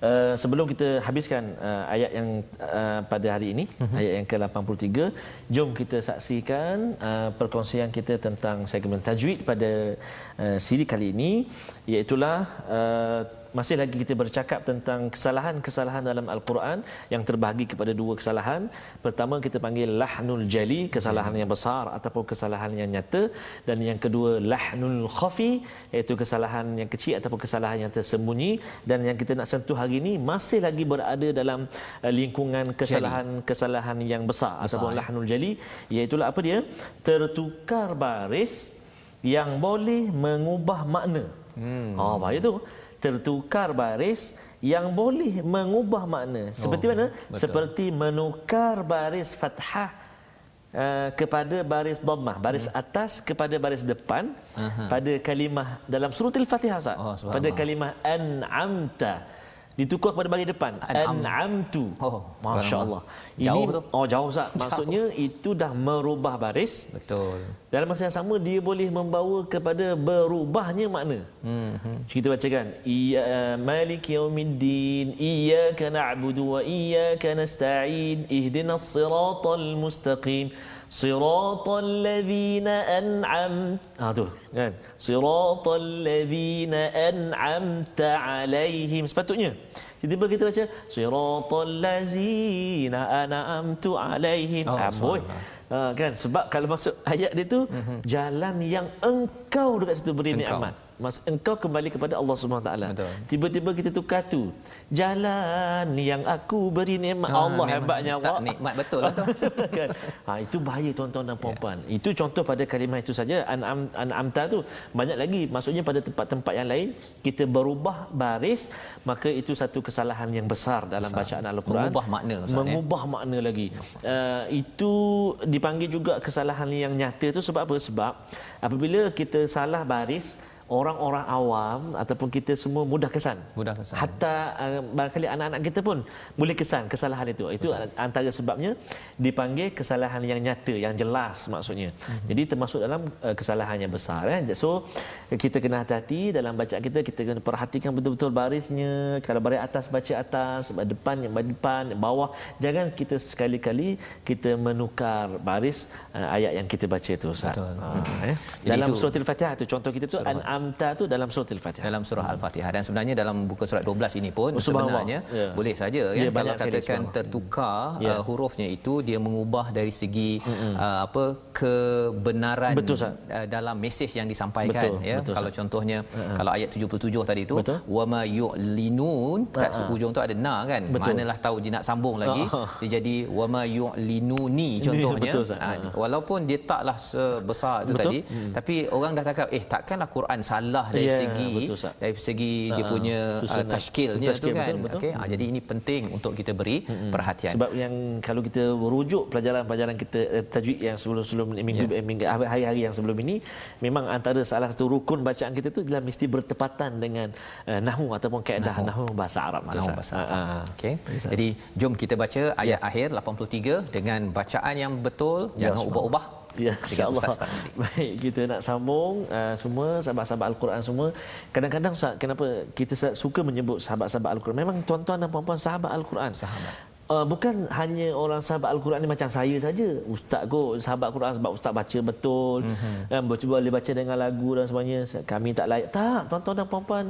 Uh, sebelum kita habiskan uh, ayat yang uh, pada hari ini, uh-huh. ayat yang ke-83, jom kita saksikan uh, perkongsian kita tentang segmen tajwid pada uh, siri kali ini, iaitulah uh, masih lagi kita bercakap tentang kesalahan-kesalahan dalam Al-Quran yang terbahagi kepada dua kesalahan. Pertama kita panggil lahnul jali, kesalahan yang besar ataupun kesalahan yang nyata dan yang kedua lahnul khafi iaitu kesalahan yang kecil ataupun kesalahan yang tersembunyi dan yang kita nak sentuh hari ini masih lagi berada dalam uh, lingkungan kesalahan-kesalahan yang besar, besar ataupun ya. lahnul jali iaitu apa dia? Tertukar baris yang boleh mengubah makna. Hmm. Oh, bahaya tu tertukar baris yang boleh mengubah makna. Seperti Oh, mana? betul. Seperti menukar baris fathah uh, kepada baris dhammah, baris Hmm. atas kepada baris depan pada kalimah dalam surah Al-Fatihah. Oh, pada kalimah an'amta ditukar kepada bahagian depan An'am. an'amtu Oh, masya-Allah Jauh betul. oh jauh Ustaz (laughs) maksudnya itu dah merubah baris Betul. dalam masa yang sama dia boleh membawa kepada berubahnya makna. Hmm. Kita bacakan iya malik yaumiddin iyyaka na'budu wa iyyaka nasta'in ihdinas siratal mustaqim siratal ladzina an'am ah tu kan siratal ladzina an'amta alaihim sepatutnya tiba-tiba kita baca siratal ladzina an'amtu alaihim Oh, amboi subhanallah. Ha, kan sebab kalau masuk ayat dia tu mm-hmm. jalan yang engkau dekat situ beri nikmat. Mas engkau kembali kepada Allah Subhanahu taala. Tiba-tiba kita tukar tu. Jalan yang aku beri nikmat. Ah, Allah memang hebatnya tak awak. nikmat betul lah tu. (laughs) kan? Ha, itu bahaya tuan-tuan dan puan-puan. Itu contoh pada kalimah itu saja an'am an'amta tu. Banyak lagi maksudnya pada tempat-tempat yang lain kita berubah baris maka itu satu kesalahan yang besar dalam Besar. bacaan al-Quran. Mengubah makna, Ustaz, eh? Mengubah makna lagi. Uh, itu dipanggil juga kesalahan yang nyata tu sebab apa? Sebab apabila kita salah baris orang-orang awam ataupun kita semua mudah kesan. Mudah kesan. Hatta uh, barangkali anak-anak kita pun boleh kesan kesalahan itu. Itu Betul. antara sebabnya dipanggil kesalahan yang nyata, yang jelas maksudnya. Mm-hmm. Jadi termasuk dalam uh, kesalahan yang besar. Eh. So kita kena hati-hati dalam bacaan kita, kita kena perhatikan betul-betul barisnya. Kalau baris atas baca atas, depan yang depan, bawah. Jangan kita sekali-kali kita menukar baris uh, ayat yang kita baca itu. Ustaz. Betul. Uh, eh. Jadi Dalam surah Al-Fatihah tu contoh kita tu Surah. An'amta tu dalam surah Al-Fatihah. dalam surah al-Fatihah dan sebenarnya dalam buku surat 12 ini pun Oh, sebenarnya Ya. boleh saja kan Ya, kalau katakan tertukar Ya. uh, hurufnya itu dia mengubah dari segi uh, apa kebenaran Betul, uh, dalam mesej yang disampaikan Betul, ya betul, kalau Ustaz. contohnya kalau ayat 77 tadi tu Betul. wama yu'linun kat hujung tu ada na kan Betul. manalah tahu dia nak sambung lagi Ah. dia jadi wama yu'linuni contohnya Betul. Ah, walaupun dia taklah sebesar itu Betul. tadi tapi orang dah cakap eh takkanlah Quran salah dari Ya, segi betul, dari segi dia Ah, punya uh, tashkilnya tu Tashkil, kan betul, betul. okey ah, jadi ini penting untuk kita beri perhatian Sebab yang kalau kita rujuk pelajaran-pelajaran kita eh, tajwid yang sebelum-sebelum minggu, Ya. yeah. minggu hari-hari yang sebelum ini memang antara salah satu rukun bacaan kita tu adalah mesti bertepatan dengan uh, nahwu ataupun kaedah Nahwu. nahwu bahasa Arab. Nahwu Ustaz. bahasa Ah, Arab. ah. Okey. Jadi jom kita baca ayat akhir 83 dengan bacaan yang betul, jangan subhanallah. ubah-ubah. Ya, insya-Allah. (laughs) Baik, kita nak sambung uh, semua sahabat-sahabat Al-Quran semua. Kadang-kadang Ustaz, kenapa kita suka menyebut sahabat-sahabat Al-Quran? Memang tuan-tuan dan puan-puan sahabat Al-Quran. Sahabat. Uh, bukan hanya orang sahabat Al-Quran ni macam saya saja. Ustaz kot sahabat Al-Quran sebab ustaz baca betul. Mm-hmm. Um, boleh baca dengan lagu dan sebagainya. Kami tak layak. Tak, tuan-tuan dan puan-puan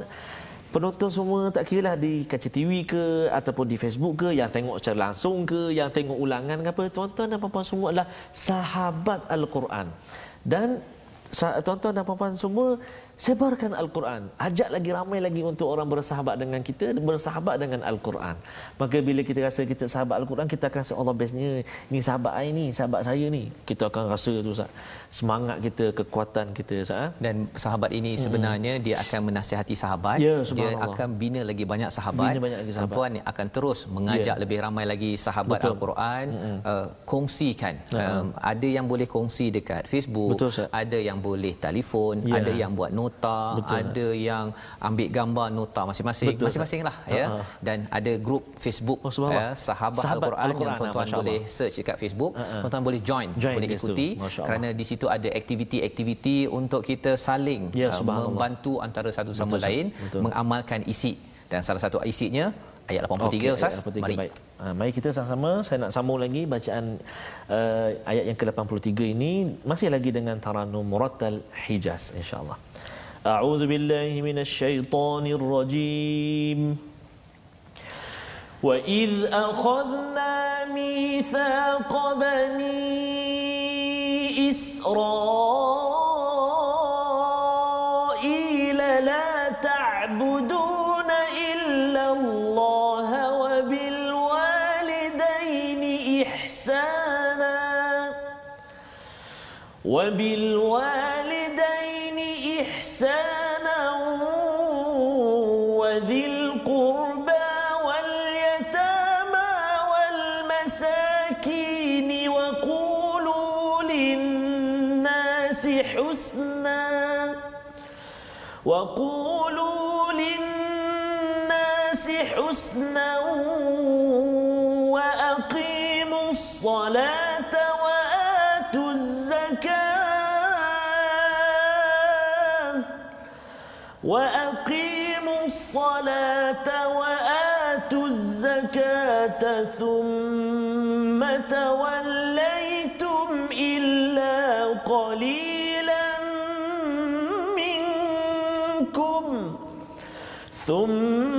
penonton semua tak kira lah di kaca TV ke ataupun di Facebook ke yang tengok secara langsung ke yang tengok ulangan ke apa. Tuan-tuan dan puan-puan semua adalah sahabat Al-Quran. Dan tuan-tuan dan puan-puan semua sebarkan Al-Quran. Ajak lagi ramai lagi untuk orang bersahabat dengan kita, bersahabat dengan Al-Quran. Maka bila kita rasa kita sahabat Al-Quran, kita akan rasa Allah bestnya. Ini sahabat saya ni, sahabat saya ni. Kita akan rasa tu Ustaz. Semangat kita, kekuatan kita Ustaz. Eh? Dan sahabat ini sebenarnya hmm. dia akan menasihati sahabat. Ya, dia akan bina lagi banyak sahabat. Bina banyak lagi sahabat. Perempuan akan terus mengajak ya. lebih ramai lagi sahabat Betul. Al-Quran. Hmm. Uh, kongsikan. Um, ada yang boleh kongsi dekat Facebook. Betul, Ustaz. Ada yang boleh telefon. Ya. Ada yang buat nota. Betul. Ada yang ambil gambar nota masing-masing. Betul, masing-masing lah. Ya. Uh-huh. Dan ada grup Facebook oh, ya, sahabat, sahabat Al-Quran, Al-Quran yang tuan-tuan boleh search dekat Facebook. Uh-huh. Tuan-tuan boleh join. join boleh ikuti. Kerana di situ ada aktiviti-aktiviti untuk kita saling ya, uh, membantu antara satu sama betul, lain betul. mengamalkan isi. Dan salah satu isinya ayat 83 okay, Ustaz. Ayat 83, Mari. Baik. Uh, mari kita sama-sama saya nak sambung lagi bacaan uh, ayat yang ke-83 ini masih lagi dengan Taranum Murattal Hijaz insya-Allah. أعوذ بالله من الشيطان الرجيم. وإذ أخذنا ميثاق بني إسرائيل لا تعبدون إلا الله وبالوالدين إحسانا. وبالوالدين إحسانا وذي القربى واليتامى والمساكين وقولوا للناس حسنا وقولوا وأقيموا الصلاة وآتوا الزكاة ثم توليتم إلا قليلا منكم ثم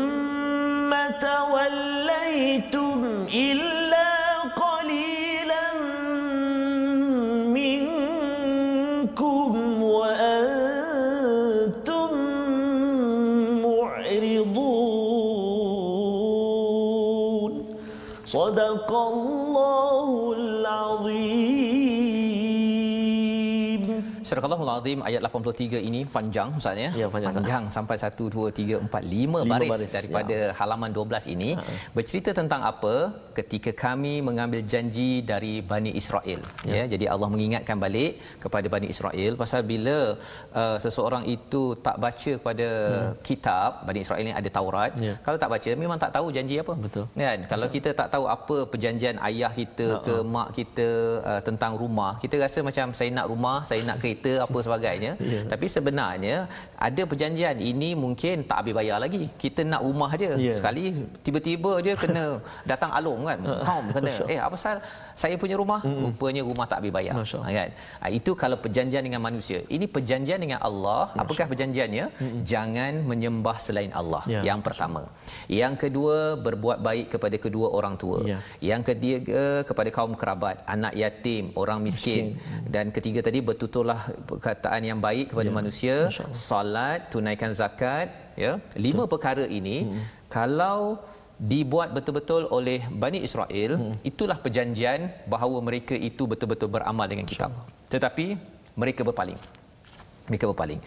Azim ayat 83 ini panjang Ustaz ya. ya panjang, panjang sampai 1 2 3 4 5 baris, baris daripada ya. halaman 12 ini ha. bercerita tentang apa ketika kami mengambil janji dari Bani Israel ya. ya. Jadi Allah mengingatkan balik kepada Bani Israel pasal bila uh, seseorang itu tak baca pada hmm. kitab Bani Israel ini ada Taurat ya. kalau tak baca memang tak tahu janji apa. Betul. Kan kalau Betul. kita tak tahu apa perjanjian ayah kita ha. ke mak kita uh, tentang rumah kita rasa macam saya nak rumah saya nak kereta apa (laughs) sebagainya yeah. tapi sebenarnya ada perjanjian ini mungkin tak habis bayar lagi. Kita nak rumah aja yeah. sekali tiba-tiba dia kena (laughs) datang alung kan. Kaum kena. Eh apa pasal saya punya rumah? Mm-hmm. rupanya rumah tak habis bayar. Kan? Ha, itu kalau perjanjian dengan manusia. Ini perjanjian dengan Allah. Masya. apakah perjanjiannya? Mm-hmm. jangan menyembah selain Allah. Yeah. yang pertama yang kedua berbuat baik kepada kedua orang tua yeah. yang ketiga kepada kaum kerabat anak yatim orang miskin, miskin. dan ketiga tadi bertuturlah perkataan yang baik kepada ya. manusia solat tunaikan zakat ya lima Betul. perkara ini hmm. kalau dibuat betul-betul oleh Bani Israel hmm. itulah perjanjian bahawa mereka itu betul-betul beramal dengan kitab tetapi mereka berpaling mereka berpaling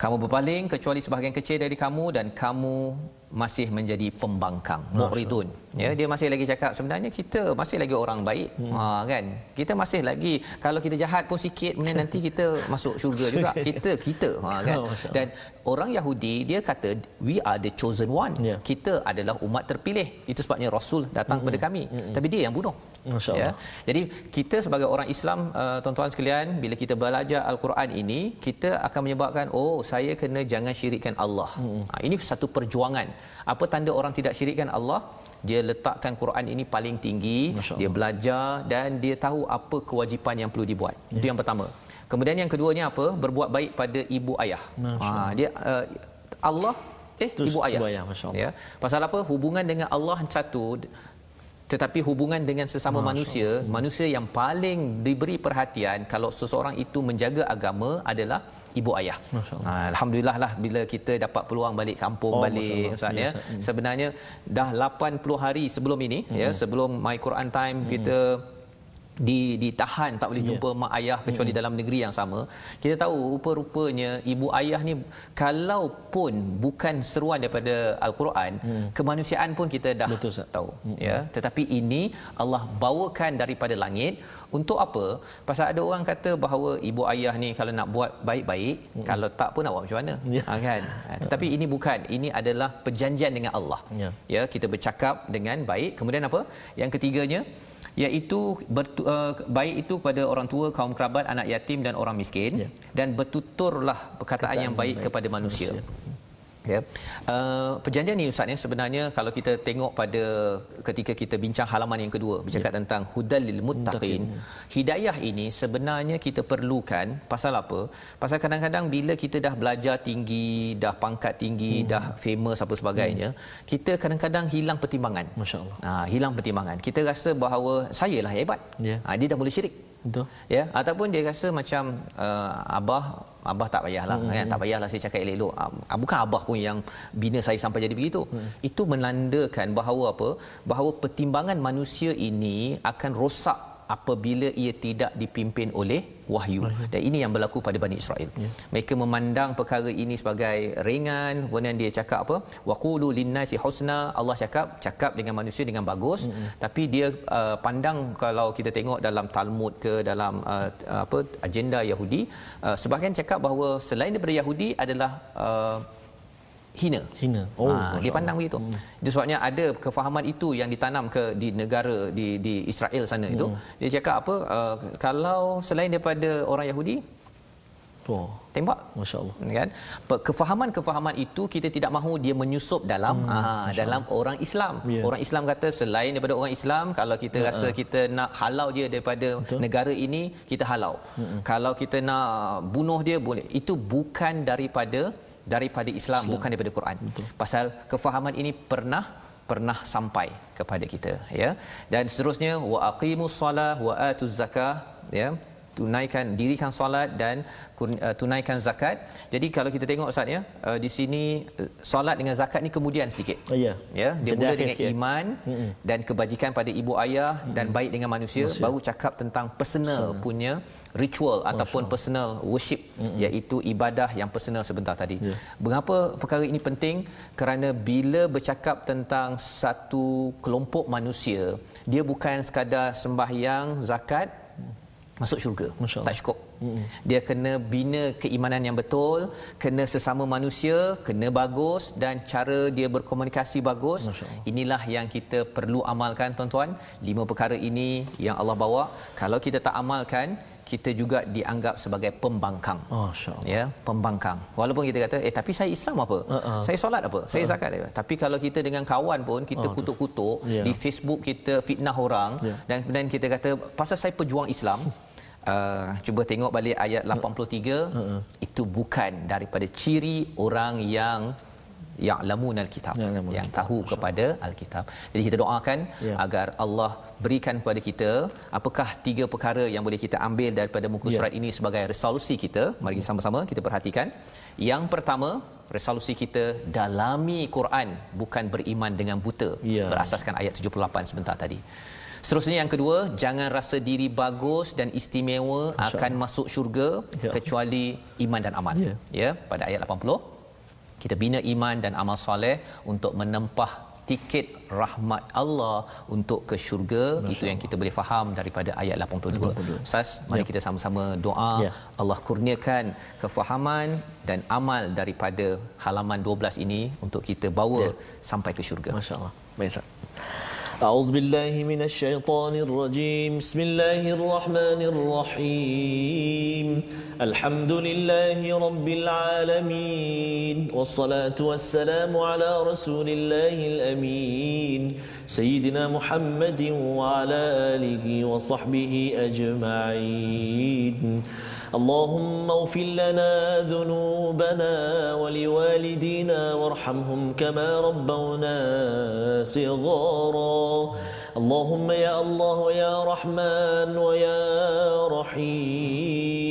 kamu berpaling kecuali sebahagian kecil dari kamu dan kamu masih menjadi pembangkang muridun ya dia masih lagi cakap sebenarnya kita masih lagi orang baik hmm. ha kan kita masih lagi kalau kita jahat pun sikit kemudian nanti kita (laughs) masuk syurga juga kita kita ha kan oh, dan orang Yahudi dia kata we are the chosen one yeah. kita adalah umat terpilih itu sebabnya rasul datang hmm. kepada kami hmm. tapi dia yang bunuh Ya. Jadi kita sebagai orang Islam uh, tuan-tuan sekalian bila kita belajar al-Quran ini kita akan menyebabkan oh saya kena jangan syirikkan Allah. Hmm. Ha, ini satu perjuangan. Apa tanda orang tidak syirikkan Allah? Dia letakkan Quran ini paling tinggi, dia belajar dan dia tahu apa kewajipan yang perlu dibuat. Ya. Itu yang pertama. Kemudian yang keduanya apa? Berbuat baik pada ibu ayah. Ha, dia uh, Allah eh Terus ibu ayah. Ibu ayah ya. Pasal apa? Hubungan dengan Allah satu tetapi hubungan dengan sesama Masya manusia Allah. manusia yang paling diberi perhatian kalau seseorang itu menjaga agama adalah ibu ayah. Ha, alhamdulillah lah bila kita dapat peluang balik kampung oh, balik ustaz ya. Sebenarnya dah 80 hari sebelum ini ya, hmm. ya sebelum my Quran time hmm. kita di ditahan tak boleh ya. jumpa yeah. mak ayah kecuali mm dalam negeri yang sama. Kita tahu rupa-rupanya ibu ayah ni kalau pun bukan seruan daripada al-Quran mm. kemanusiaan pun kita dah Betul, tahu mm ya. Tetapi ini Allah bawakan daripada langit untuk apa? Pasal ada orang kata bahawa ibu ayah ni kalau nak buat baik-baik mm kalau tak pun nak buat macam mana? Yeah. ha, kan? Ha, tetapi ini bukan. Ini adalah perjanjian dengan Allah. Yeah. ya kita bercakap dengan baik. Kemudian apa? Yang ketiganya iaitu bertu, uh, baik itu kepada orang tua kaum kerabat anak yatim dan orang miskin. Ya. dan bertuturlah perkataan yang baik, baik kepada manusia, manusia ya. Uh, perjanjian ni ustaz ya sebenarnya kalau kita tengok pada ketika kita bincang halaman yang kedua bercakap ya. tentang hudal lil muttaqin. Hidayah ini sebenarnya kita perlukan pasal apa? Pasal kadang-kadang bila kita dah belajar tinggi dah pangkat tinggi hmm. dah famous apa sebagainya hmm. kita kadang-kadang hilang pertimbangan. Masyaallah ha hilang pertimbangan. Kita rasa bahawa saya lah hebat. Ya. Ha, dia dah mula syirik betul. Ya ataupun dia rasa macam uh, abah abah tak payahlah. Hmm. kan tak payahlah saya cakap elok-elok. Ah, bukan abah pun yang bina saya sampai jadi begitu. Hmm. itu menandakan bahawa apa? Bahawa pertimbangan manusia ini akan rosak apabila ia tidak dipimpin oleh wahyu. Dan ini yang berlaku pada Bani Israel. Ya. mereka memandang perkara ini sebagai ringan. Kemudian dia cakap apa? Waqulu linnasi husna. Allah cakap cakap dengan manusia dengan bagus. Hmm tapi dia uh, pandang kalau kita tengok dalam Talmud ke dalam uh, apa agenda Yahudi uh, sebahagian cakap bahawa selain daripada Yahudi adalah uh, hina. Hina. Oh, ha, dia pandang begitu. Hmm. Itu sebabnya ada kefahaman itu yang ditanam ke di negara di di Israel sana hmm. itu. Dia cakap apa uh, kalau selain daripada orang Yahudi Oh. Tembak. Masya-Allah. Kan? Kefahaman-kefahaman itu kita tidak mahu dia menyusup dalam hmm. aa, dalam orang Islam. Yeah. Orang Islam kata selain daripada orang Islam kalau kita yeah. rasa kita nak halau dia daripada Betul. negara ini, kita halau. Hmm. Kalau kita nak bunuh dia boleh. Itu bukan daripada daripada Islam, Islam. bukan daripada Quran. Betul. Pasal kefahaman ini pernah pernah sampai kepada kita ya. Dan seterusnya wa aqimus solah wa atuz zakah ya tunaikan dirikan solat dan uh, tunaikan zakat. Jadi kalau kita tengok Ustaz ya, uh, di sini uh, solat dengan zakat ni kemudian sikit. Oh, ya. Ya, dia mula dengan sikit. iman mm-hmm. dan kebajikan pada ibu ayah mm-hmm. dan baik dengan manusia, manusia baru cakap tentang personal Sana. punya ritual Masya ataupun Allah. personal worship mm-hmm. iaitu ibadah yang personal sebentar tadi. Yeah. Mengapa perkara ini penting? Kerana bila bercakap tentang satu kelompok manusia, dia bukan sekadar sembahyang, zakat, masuk syurga. Tak cukup. Dia kena bina keimanan yang betul, kena sesama manusia, kena bagus dan cara dia berkomunikasi bagus. Inilah yang kita perlu amalkan tuan-tuan. Lima perkara ini yang Allah bawa. Kalau kita tak amalkan, kita juga dianggap sebagai pembangkang. Masya-Allah. Ya, pembangkang. Walaupun kita kata, "Eh, tapi saya Islam apa? Uh-uh. Saya solat apa? Saya uh-uh. zakat apa?" Tapi kalau kita dengan kawan pun kita uh kutuk-kutuk yeah. di Facebook kita fitnah orang yeah. dan kemudian kita kata, "Pasal saya pejuang Islam." (laughs) uh, cuba tengok balik ayat 83 uh-uh. itu bukan daripada ciri orang yang ya'lamun al-kitab ya, yang tahu Masya. kepada al-kitab. Jadi kita doakan ya. agar Allah berikan kepada kita apakah tiga perkara yang boleh kita ambil daripada muka ya. surat ini sebagai resolusi kita. Mari sama-sama kita perhatikan. Yang pertama, resolusi kita dalami Quran bukan beriman dengan buta ya. berasaskan ayat 78 sebentar tadi. Seterusnya yang kedua, jangan rasa diri bagus dan istimewa Masya akan masuk syurga ya. kecuali iman dan amal. Ya. ya, pada ayat 80 kita bina iman dan amal soleh untuk menempah tiket rahmat Allah untuk ke syurga Masya itu yang kita boleh faham daripada ayat 82. 82. Ustaz, mari ya. kita sama-sama doa ya. Allah kurniakan kefahaman dan amal daripada halaman 12 ini untuk kita bawa ya. sampai ke syurga. Masya-Allah. Baik, Ustaz. أعوذ بالله من الشيطان الرجيم. بسم الله الرحمن الرحيم. الحمد لله رب العالمين. والصلاة والسلام على رسول الله الأمين. سيدنا محمد وعلى آله وصحبه أجمعين. اللهم اغفر لنا ذنوبنا ولوالدينا وارحمهم كما ربونا صغارا. اللهم يا الله Rahman رحمن ويا رحيم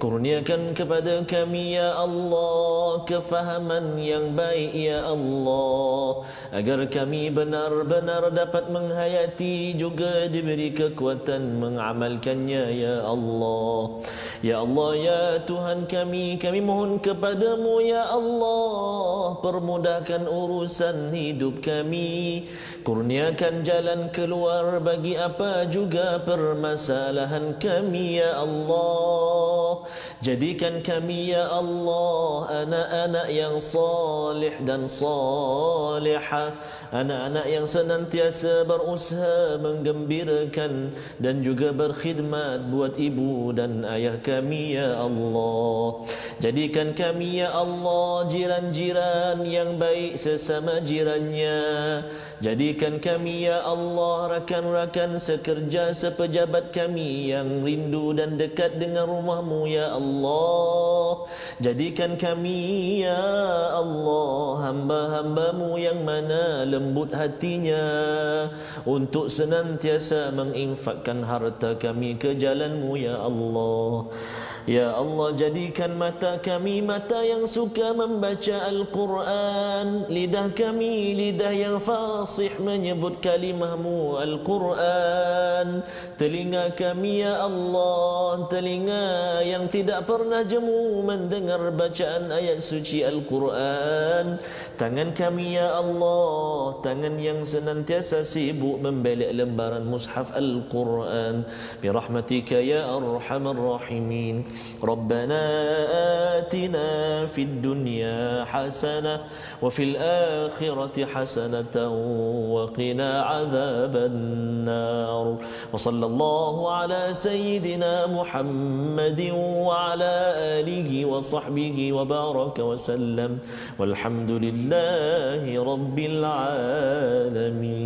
Kurniakan kepada kami ya Allah kefahaman yang baik ya Allah. Agar kami benar-benar dapat menghayati juga diberi kekuatan mengamalkannya ya Allah. Ya Allah ya Tuhan kami kami mohon kepadamu ya Allah permudahkan urusan hidup kami. Kurniakan jalan keluar bagi apa juga permasalahan kami ya Allah. Jadikan kami ya Allah anak-anak yang salih dan salihah. Anak-anak yang senantiasa berusaha menggembirakan Dan juga berkhidmat buat ibu dan ayah kami ya Allah. Jadikan kami ya Allah jiran-jiran yang baik sesama jirannya Jadikan kami ya Allah rakan-rakan sekerja sepejabat kami Yang rindu dan dekat dengan rumahmu ya Allah. Jadikan kami ya Allah Hamba-hambamu yang mana lembut hatinya Untuk senantiasa menginfakkan harta kami ke jalanmu ya Allah Ya Allah jadikan mata kami mata yang suka membaca Al-Quran. Lidah kami lidah yang fasih menyebut kalimahmu Al-Quran. Telinga kami ya Allah Telinga yang tidak pernah jemu mendengar bacaan ayat suci Al-Quran. Tangan kami ya Allah Tangan yang senantiasa sibuk membelek lembaran mushaf Al-Quran. Birahmatika ya Arhamar Rahimin ربنا آتنا في الدنيا حسنة وفي الآخرة حسنة وقنا عذاب النار وصلى الله على سيدنا محمد وعلى آله وصحبه وبارك وسلم والحمد لله رب العالمين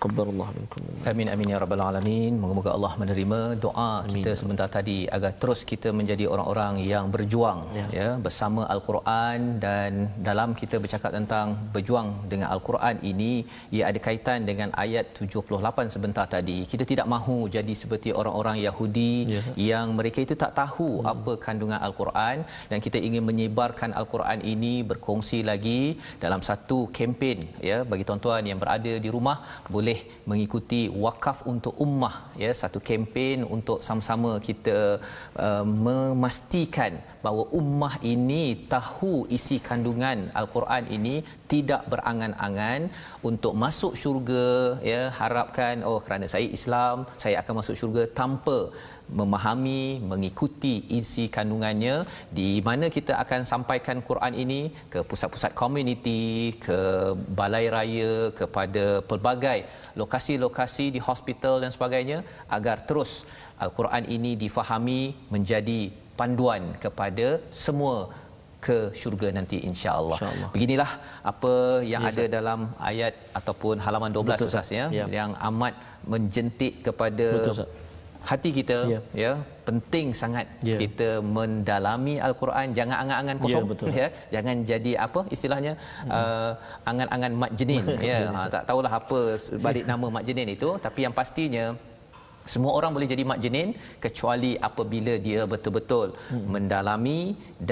Taqabbalallah minkum. Amin amin ya rabbal alamin. Moga-moga Allah menerima doa amin. kita sebentar tadi agar terus kita menjadi orang-orang yang berjuang ya. ya bersama al-Quran dan dalam kita bercakap tentang berjuang dengan al-Quran ini ia ada kaitan dengan ayat 78 sebentar tadi. Kita tidak mahu jadi seperti orang-orang Yahudi ya. yang mereka itu tak tahu hmm. apa kandungan al-Quran dan kita ingin menyebarkan al-Quran ini berkongsi lagi dalam satu kempen ya bagi tuan-tuan yang berada di rumah boleh boleh mengikuti wakaf untuk ummah ya satu kempen untuk sama-sama kita uh, memastikan bahawa ummah ini tahu isi kandungan al-Quran ini tidak berangan-angan untuk masuk syurga ya harapkan oh kerana saya Islam saya akan masuk syurga tanpa memahami mengikuti isi kandungannya di mana kita akan sampaikan Quran ini ke pusat-pusat komuniti ke balai raya kepada pelbagai lokasi-lokasi di hospital dan sebagainya agar terus al-Quran ini difahami menjadi panduan kepada semua ke syurga nanti insya-Allah. Insya Beginilah apa yang ya, ada dalam ayat ataupun halaman 12 Betul, Ustaz ya, ya. yang amat menjentik kepada Betul, hati kita ya. ya penting sangat ya. kita mendalami al-Quran jangan angan-angan ya, kosong ya, ya jangan jadi apa istilahnya hmm. uh, angan-angan mak jenin (laughs) ya ha, tak tahulah apa balik nama mak jenin itu tapi yang pastinya semua orang boleh jadi mak jenin kecuali apabila dia betul-betul hmm. mendalami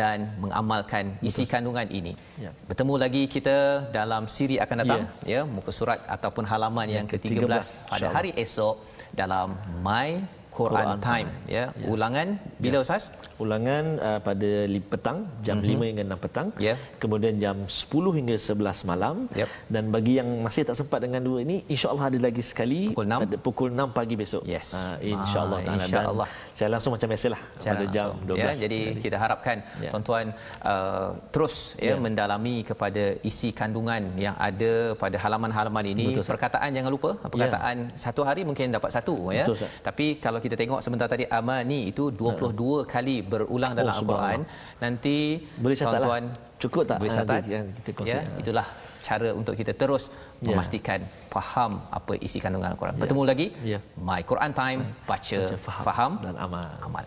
dan mengamalkan Betul. isi kandungan ini. Ya. Bertemu lagi kita dalam siri akan datang ya, ya muka surat ataupun halaman yang, yang ke-13 pada hari esok dalam My Quran, Quran Time ya. ya. Ulangan bila ya. Ustaz? Ulangan uh, pada petang jam mm-hmm. 5 hingga 6 petang. Ya. Kemudian jam 10 hingga 11 malam. Yep. Dan bagi yang masih tak sempat dengan dua ini insya-Allah ada lagi sekali pukul 6 pada pukul 6 pagi besok. Yes. Uh, insya-Allah ah, insya-Allah. Saya langsung macam biasalah Cara pada jam 12. Ya, jadi hari. kita harapkan ya. tuan-tuan uh, terus ya, ya mendalami kepada isi kandungan yang ada pada halaman-halaman ini. Betul, perkataan jangan lupa. Perkataan ya. satu hari mungkin dapat satu ya. Betul, Tapi kalau kita tengok sebentar tadi amani itu 22 uh. kali berulang dalam oh, al-Quran. nanti boleh tuan-tuan cukup tak? boleh catat. yang kita kongsi. Ya, itulah cara untuk kita terus ya. memastikan faham apa isi kandungan al-Quran. Ya. bertemu lagi. Ya. my Quran time baca, baca faham, faham dan amal. amal